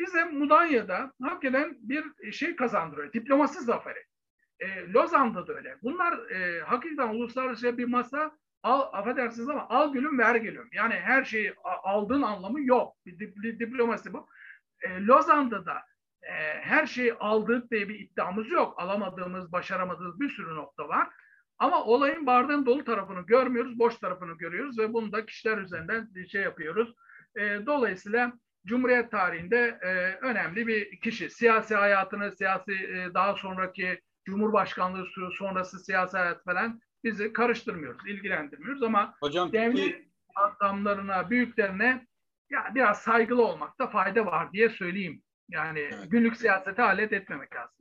bize Mudanya'da hakikaten bir şey kazandırıyor. Diplomasi zaferi. E, Lozan'da da öyle. Bunlar e, hakikaten uluslararası bir masa al, affedersiniz ama al gülüm ver gülüm. Yani her şeyi aldığın anlamı yok. Bir dip, diplomasi bu. E, Lozan'da da e, her şeyi aldık diye bir iddiamız yok. Alamadığımız, başaramadığımız bir sürü nokta var. Ama olayın bardağın dolu tarafını görmüyoruz, boş tarafını görüyoruz ve bunu da kişiler üzerinden şey yapıyoruz. E, dolayısıyla Cumhuriyet tarihinde e, önemli bir kişi. Siyasi hayatını, siyasi e, daha sonraki Cumhurbaşkanlığı sonrası siyasi hayat falan bizi karıştırmıyoruz, ilgilendirmiyoruz ama Hocam, devlet ki... adamlarına, büyüklerine ya biraz saygılı olmakta fayda var diye söyleyeyim. Yani günlük siyaseti alet etmemek lazım.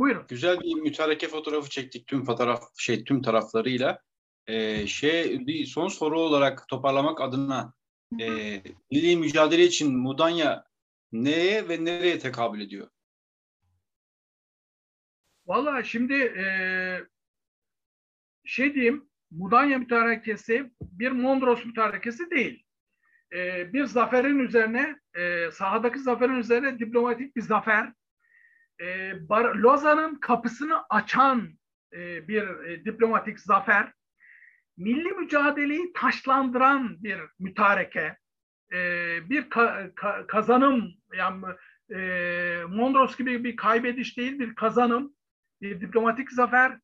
Buyurun. Güzel bir mütareke fotoğrafı çektik tüm fotoğraf şey tüm taraflarıyla. Ee, şey bir son soru olarak toparlamak adına e, milli mücadele için Mudanya neye ve nereye tekabül ediyor? Valla şimdi e, şey diyeyim, Mudanya mütarekesi bir Mondros mütarekesi değil. E, bir zaferin üzerine, e, sahadaki zaferin üzerine diplomatik bir zafer. E, Lozan'ın kapısını açan e, bir e, diplomatik zafer. Milli mücadeleyi taşlandıran bir mütareke. E, bir ka, ka, kazanım, yani e, Mondros gibi bir kaybediş değil, bir kazanım bir diplomatik zafer,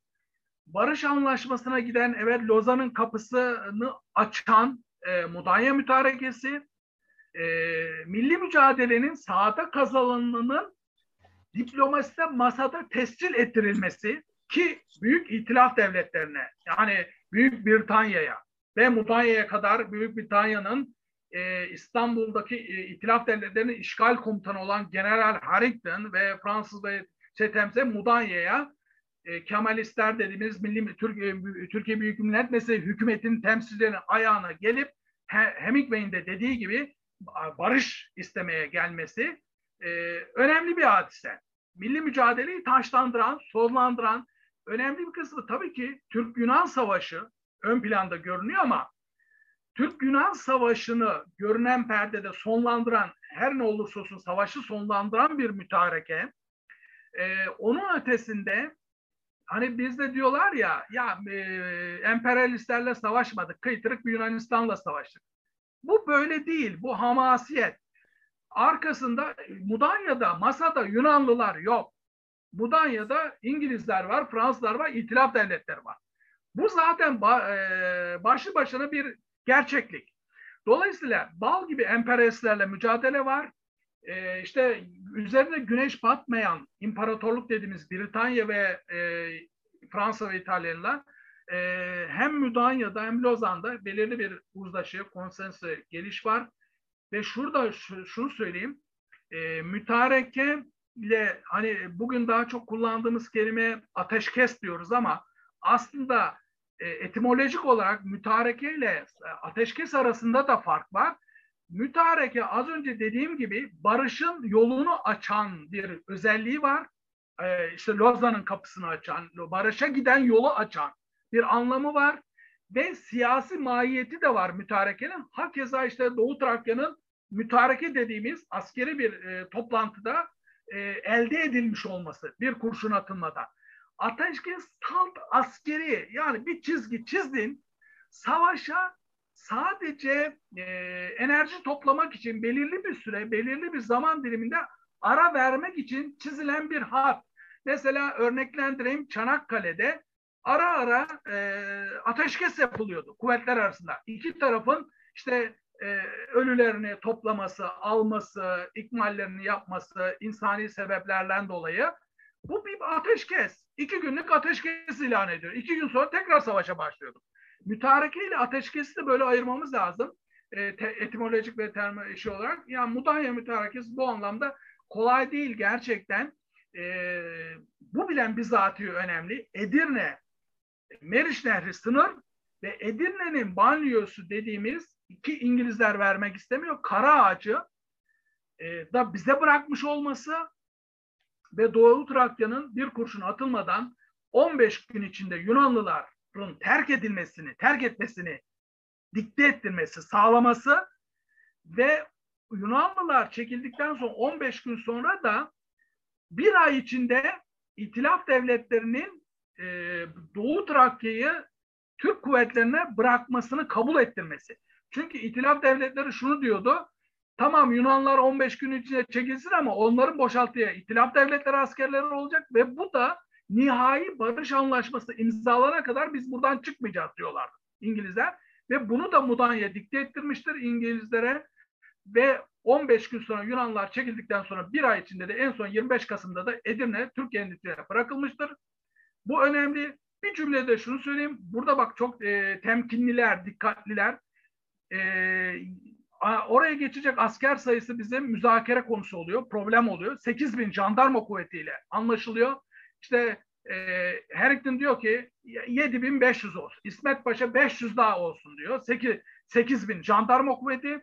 barış anlaşmasına giden evet Lozan'ın kapısını açan e, Mudanya Mütarekesi, e, milli mücadelenin sahada kazanımının diplomaside masada tescil ettirilmesi ki büyük itilaf devletlerine yani Büyük Britanya'ya ve Mudanya'ya kadar Büyük Britanya'nın e, İstanbul'daki e, itilaf devletlerinin işgal komutanı olan General Harrington ve Fransız ve Çetemse Mudanya'ya e, Kemalistler dediğimiz Milli Türkiye, Türkiye Büyük Millet Meclisi hükümetin temsilcilerinin ayağına gelip Hemingway'in de dediği gibi barış istemeye gelmesi e, önemli bir hadise. Milli mücadeleyi taşlandıran, sonlandıran önemli bir kısmı tabii ki Türk-Yunan Savaşı ön planda görünüyor ama Türk-Yunan Savaşı'nı görünen perdede sonlandıran, her ne olursa olsun savaşı sonlandıran bir mütareke, ee, onun ötesinde hani bizde diyorlar ya ya e, emperyalistlerle savaşmadık. Kıytırık bir Yunanistan'la savaştık. Bu böyle değil. Bu hamasiyet. Arkasında Mudanya'da masada Yunanlılar yok. Mudanya'da İngilizler var, Fransızlar var, İtilaf devletleri var. Bu zaten e, başlı başına bir gerçeklik. Dolayısıyla bal gibi emperyalistlerle mücadele var e, işte üzerine güneş batmayan imparatorluk dediğimiz Britanya ve e, Fransa ve İtalyanlar e, hem Müdanya'da hem Lozan'da belirli bir uzlaşı, konsensus geliş var. Ve şurada şunu söyleyeyim, e, mütareke ile hani bugün daha çok kullandığımız kelime ateşkes diyoruz ama aslında e, etimolojik olarak mütareke ile ateşkes arasında da fark var. Mütareke az önce dediğim gibi barışın yolunu açan bir özelliği var. Ee, işte Lozan'ın kapısını açan, barışa giden yolu açan bir anlamı var. Ve siyasi mahiyeti de var mütarekenin. Hakeza işte Doğu Trakya'nın mütareke dediğimiz askeri bir e, toplantıda e, elde edilmiş olması bir kurşun atılmadan. Ateşkes tam askeri yani bir çizgi çizdin savaşa sadece e, enerji toplamak için belirli bir süre, belirli bir zaman diliminde ara vermek için çizilen bir hat. Mesela örneklendireyim Çanakkale'de ara ara e, ateşkes yapılıyordu kuvvetler arasında. İki tarafın işte e, ölülerini toplaması, alması, ikmallerini yapması insani sebeplerden dolayı bu bir ateşkes. İki günlük ateşkes ilan ediyor. İki gün sonra tekrar savaşa başlıyordu. Mütareke ile ateşkesi de böyle ayırmamız lazım. E, te, etimolojik ve termo işi olarak. Yani Mudanya mütarekesi bu anlamda kolay değil gerçekten. E, bu bilen bizatihi önemli. Edirne, Meriç Nehri sınır ve Edirne'nin banliyosu dediğimiz iki İngilizler vermek istemiyor. Kara ağacı e, da bize bırakmış olması ve Doğu Trakya'nın bir kurşun atılmadan 15 gün içinde Yunanlılar terk edilmesini, terk etmesini dikte ettirmesi, sağlaması ve Yunanlılar çekildikten sonra 15 gün sonra da bir ay içinde İtilaf devletlerinin e, Doğu Trakya'yı Türk kuvvetlerine bırakmasını kabul ettirmesi. Çünkü İtilaf devletleri şunu diyordu. Tamam Yunanlar 15 gün içinde çekilsin ama onların boşaltıya İtilaf devletleri askerleri olacak ve bu da nihai barış anlaşması imzalana kadar biz buradan çıkmayacağız diyorlar İngilizler. Ve bunu da Mudanya dikte ettirmiştir İngilizlere ve 15 gün sonra Yunanlar çekildikten sonra bir ay içinde de en son 25 Kasım'da da Edirne Türk endüstriye bırakılmıştır. Bu önemli. Bir cümlede şunu söyleyeyim. Burada bak çok e, temkinliler, dikkatliler. E, oraya geçecek asker sayısı bizim müzakere konusu oluyor. Problem oluyor. 8 bin jandarma kuvvetiyle anlaşılıyor. İşte e, Harrington diyor ki 7500 olsun. İsmet Paşa 500 daha olsun diyor. 8, 8000 jandarma kuvveti.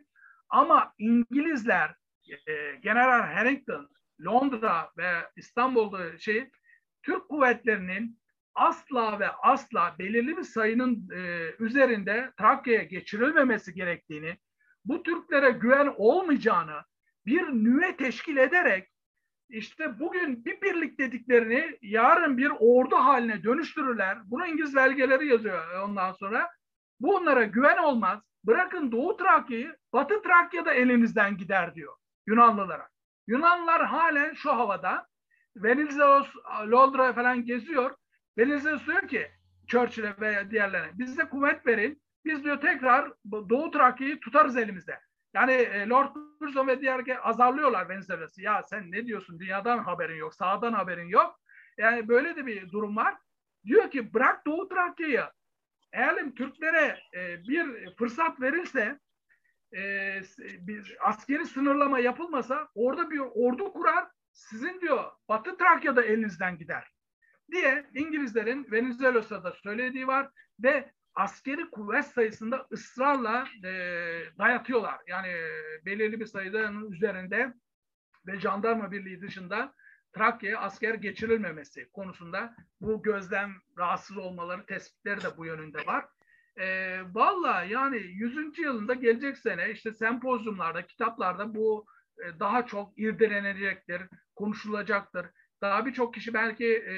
Ama İngilizler e, General Harrington Londra ve İstanbul'da şey Türk kuvvetlerinin asla ve asla belirli bir sayının e, üzerinde Trakya'ya geçirilmemesi gerektiğini, bu Türklere güven olmayacağını bir nüve teşkil ederek işte bugün bir birlik dediklerini yarın bir ordu haline dönüştürürler. Bunu İngiliz belgeleri yazıyor ondan sonra. Bu onlara güven olmaz. Bırakın Doğu Trakya'yı, Batı Trakya'da elinizden gider diyor Yunanlılara. Yunanlılar halen şu havada. Venizelos, Londra falan geziyor. Venizelos diyor ki Churchill'e veya diğerlerine bize kuvvet verin. Biz diyor tekrar Doğu Trakya'yı tutarız elimizde. Yani e, Lord Curzon ve diğer azarlıyorlar Venizelos'u. Ya sen ne diyorsun? Dünyadan haberin yok, sağdan haberin yok. Yani böyle de bir durum var. Diyor ki bırak Doğu Trakya'yı. Eğer Türklere e, bir fırsat verirse e, bir askeri sınırlama yapılmasa orada bir ordu kurar sizin diyor Batı Trakya'da elinizden gider diye İngilizlerin Venizelos'a da söylediği var ve askeri kuvvet sayısında ısrarla e, dayatıyorlar. Yani e, belirli bir sayıdanın üzerinde ve jandarma birliği dışında Trakya'ya asker geçirilmemesi konusunda bu gözlem rahatsız olmaları tespitleri de bu yönünde var. E, Valla yani 100. yılında gelecek sene işte sempozyumlarda, kitaplarda bu e, daha çok irdelenecektir, konuşulacaktır. Daha birçok kişi belki e,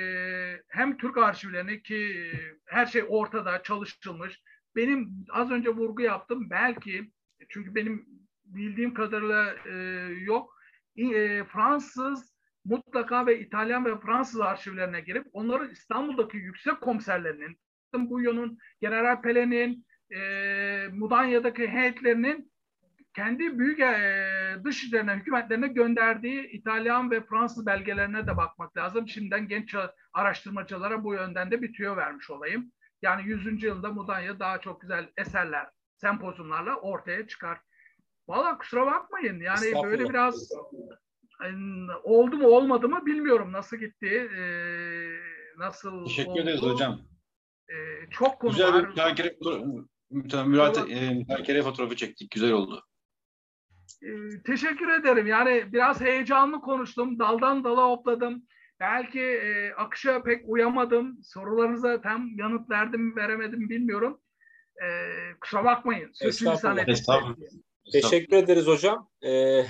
hem Türk arşivlerini ki e, her şey ortada çalışılmış. Benim az önce vurgu yaptım belki çünkü benim bildiğim kadarıyla e, yok. E, Fransız mutlaka ve İtalyan ve Fransız arşivlerine girip onların İstanbul'daki yüksek komiserlerinin Buyon'un, General Pelé'nin, e, Mudanya'daki heyetlerinin kendi büyük e, dış işlerine, hükümetlerine gönderdiği İtalyan ve Fransız belgelerine de bakmak lazım. Şimdiden genç araştırmacılara bu yönden de bir tüyo vermiş olayım. Yani 100. yılında Mudanya daha çok güzel eserler, sempozyumlarla ortaya çıkar. Valla kusura bakmayın. Yani böyle biraz oldu mu olmadı mı bilmiyorum nasıl gitti. E, nasıl Teşekkür oldu. ederiz hocam. E, çok konu Güzel var. bir müzakere, müzakere, fotoğrafı çektik. Güzel oldu. Ee, teşekkür ederim. Yani biraz heyecanlı konuştum. Daldan dala hopladım. Belki e, akışa pek uyamadım. Sorularınıza tam yanıt verdim veremedim bilmiyorum. E, kusura bakmayın. Estağfurullah. Estağfurullah. Teşekkür ederiz hocam. E,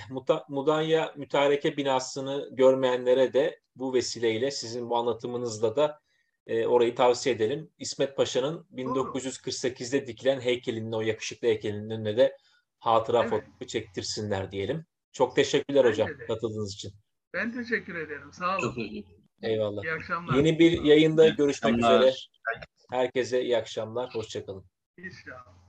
Mudanya Mütareke binasını görmeyenlere de bu vesileyle sizin bu anlatımınızla da e, orayı tavsiye edelim. İsmet Paşa'nın 1948'de dikilen heykelinin o yakışıklı heykelinin önüne de hatıra evet. fotoğrafı çektirsinler diyelim. Çok teşekkürler ben hocam katıldığınız için. Ben teşekkür ederim. Sağ olun. Eyvallah. İyi akşamlar. Yeni bir yayında görüşmek üzere. Herkese iyi akşamlar. Hoşçakalın. İnşallah.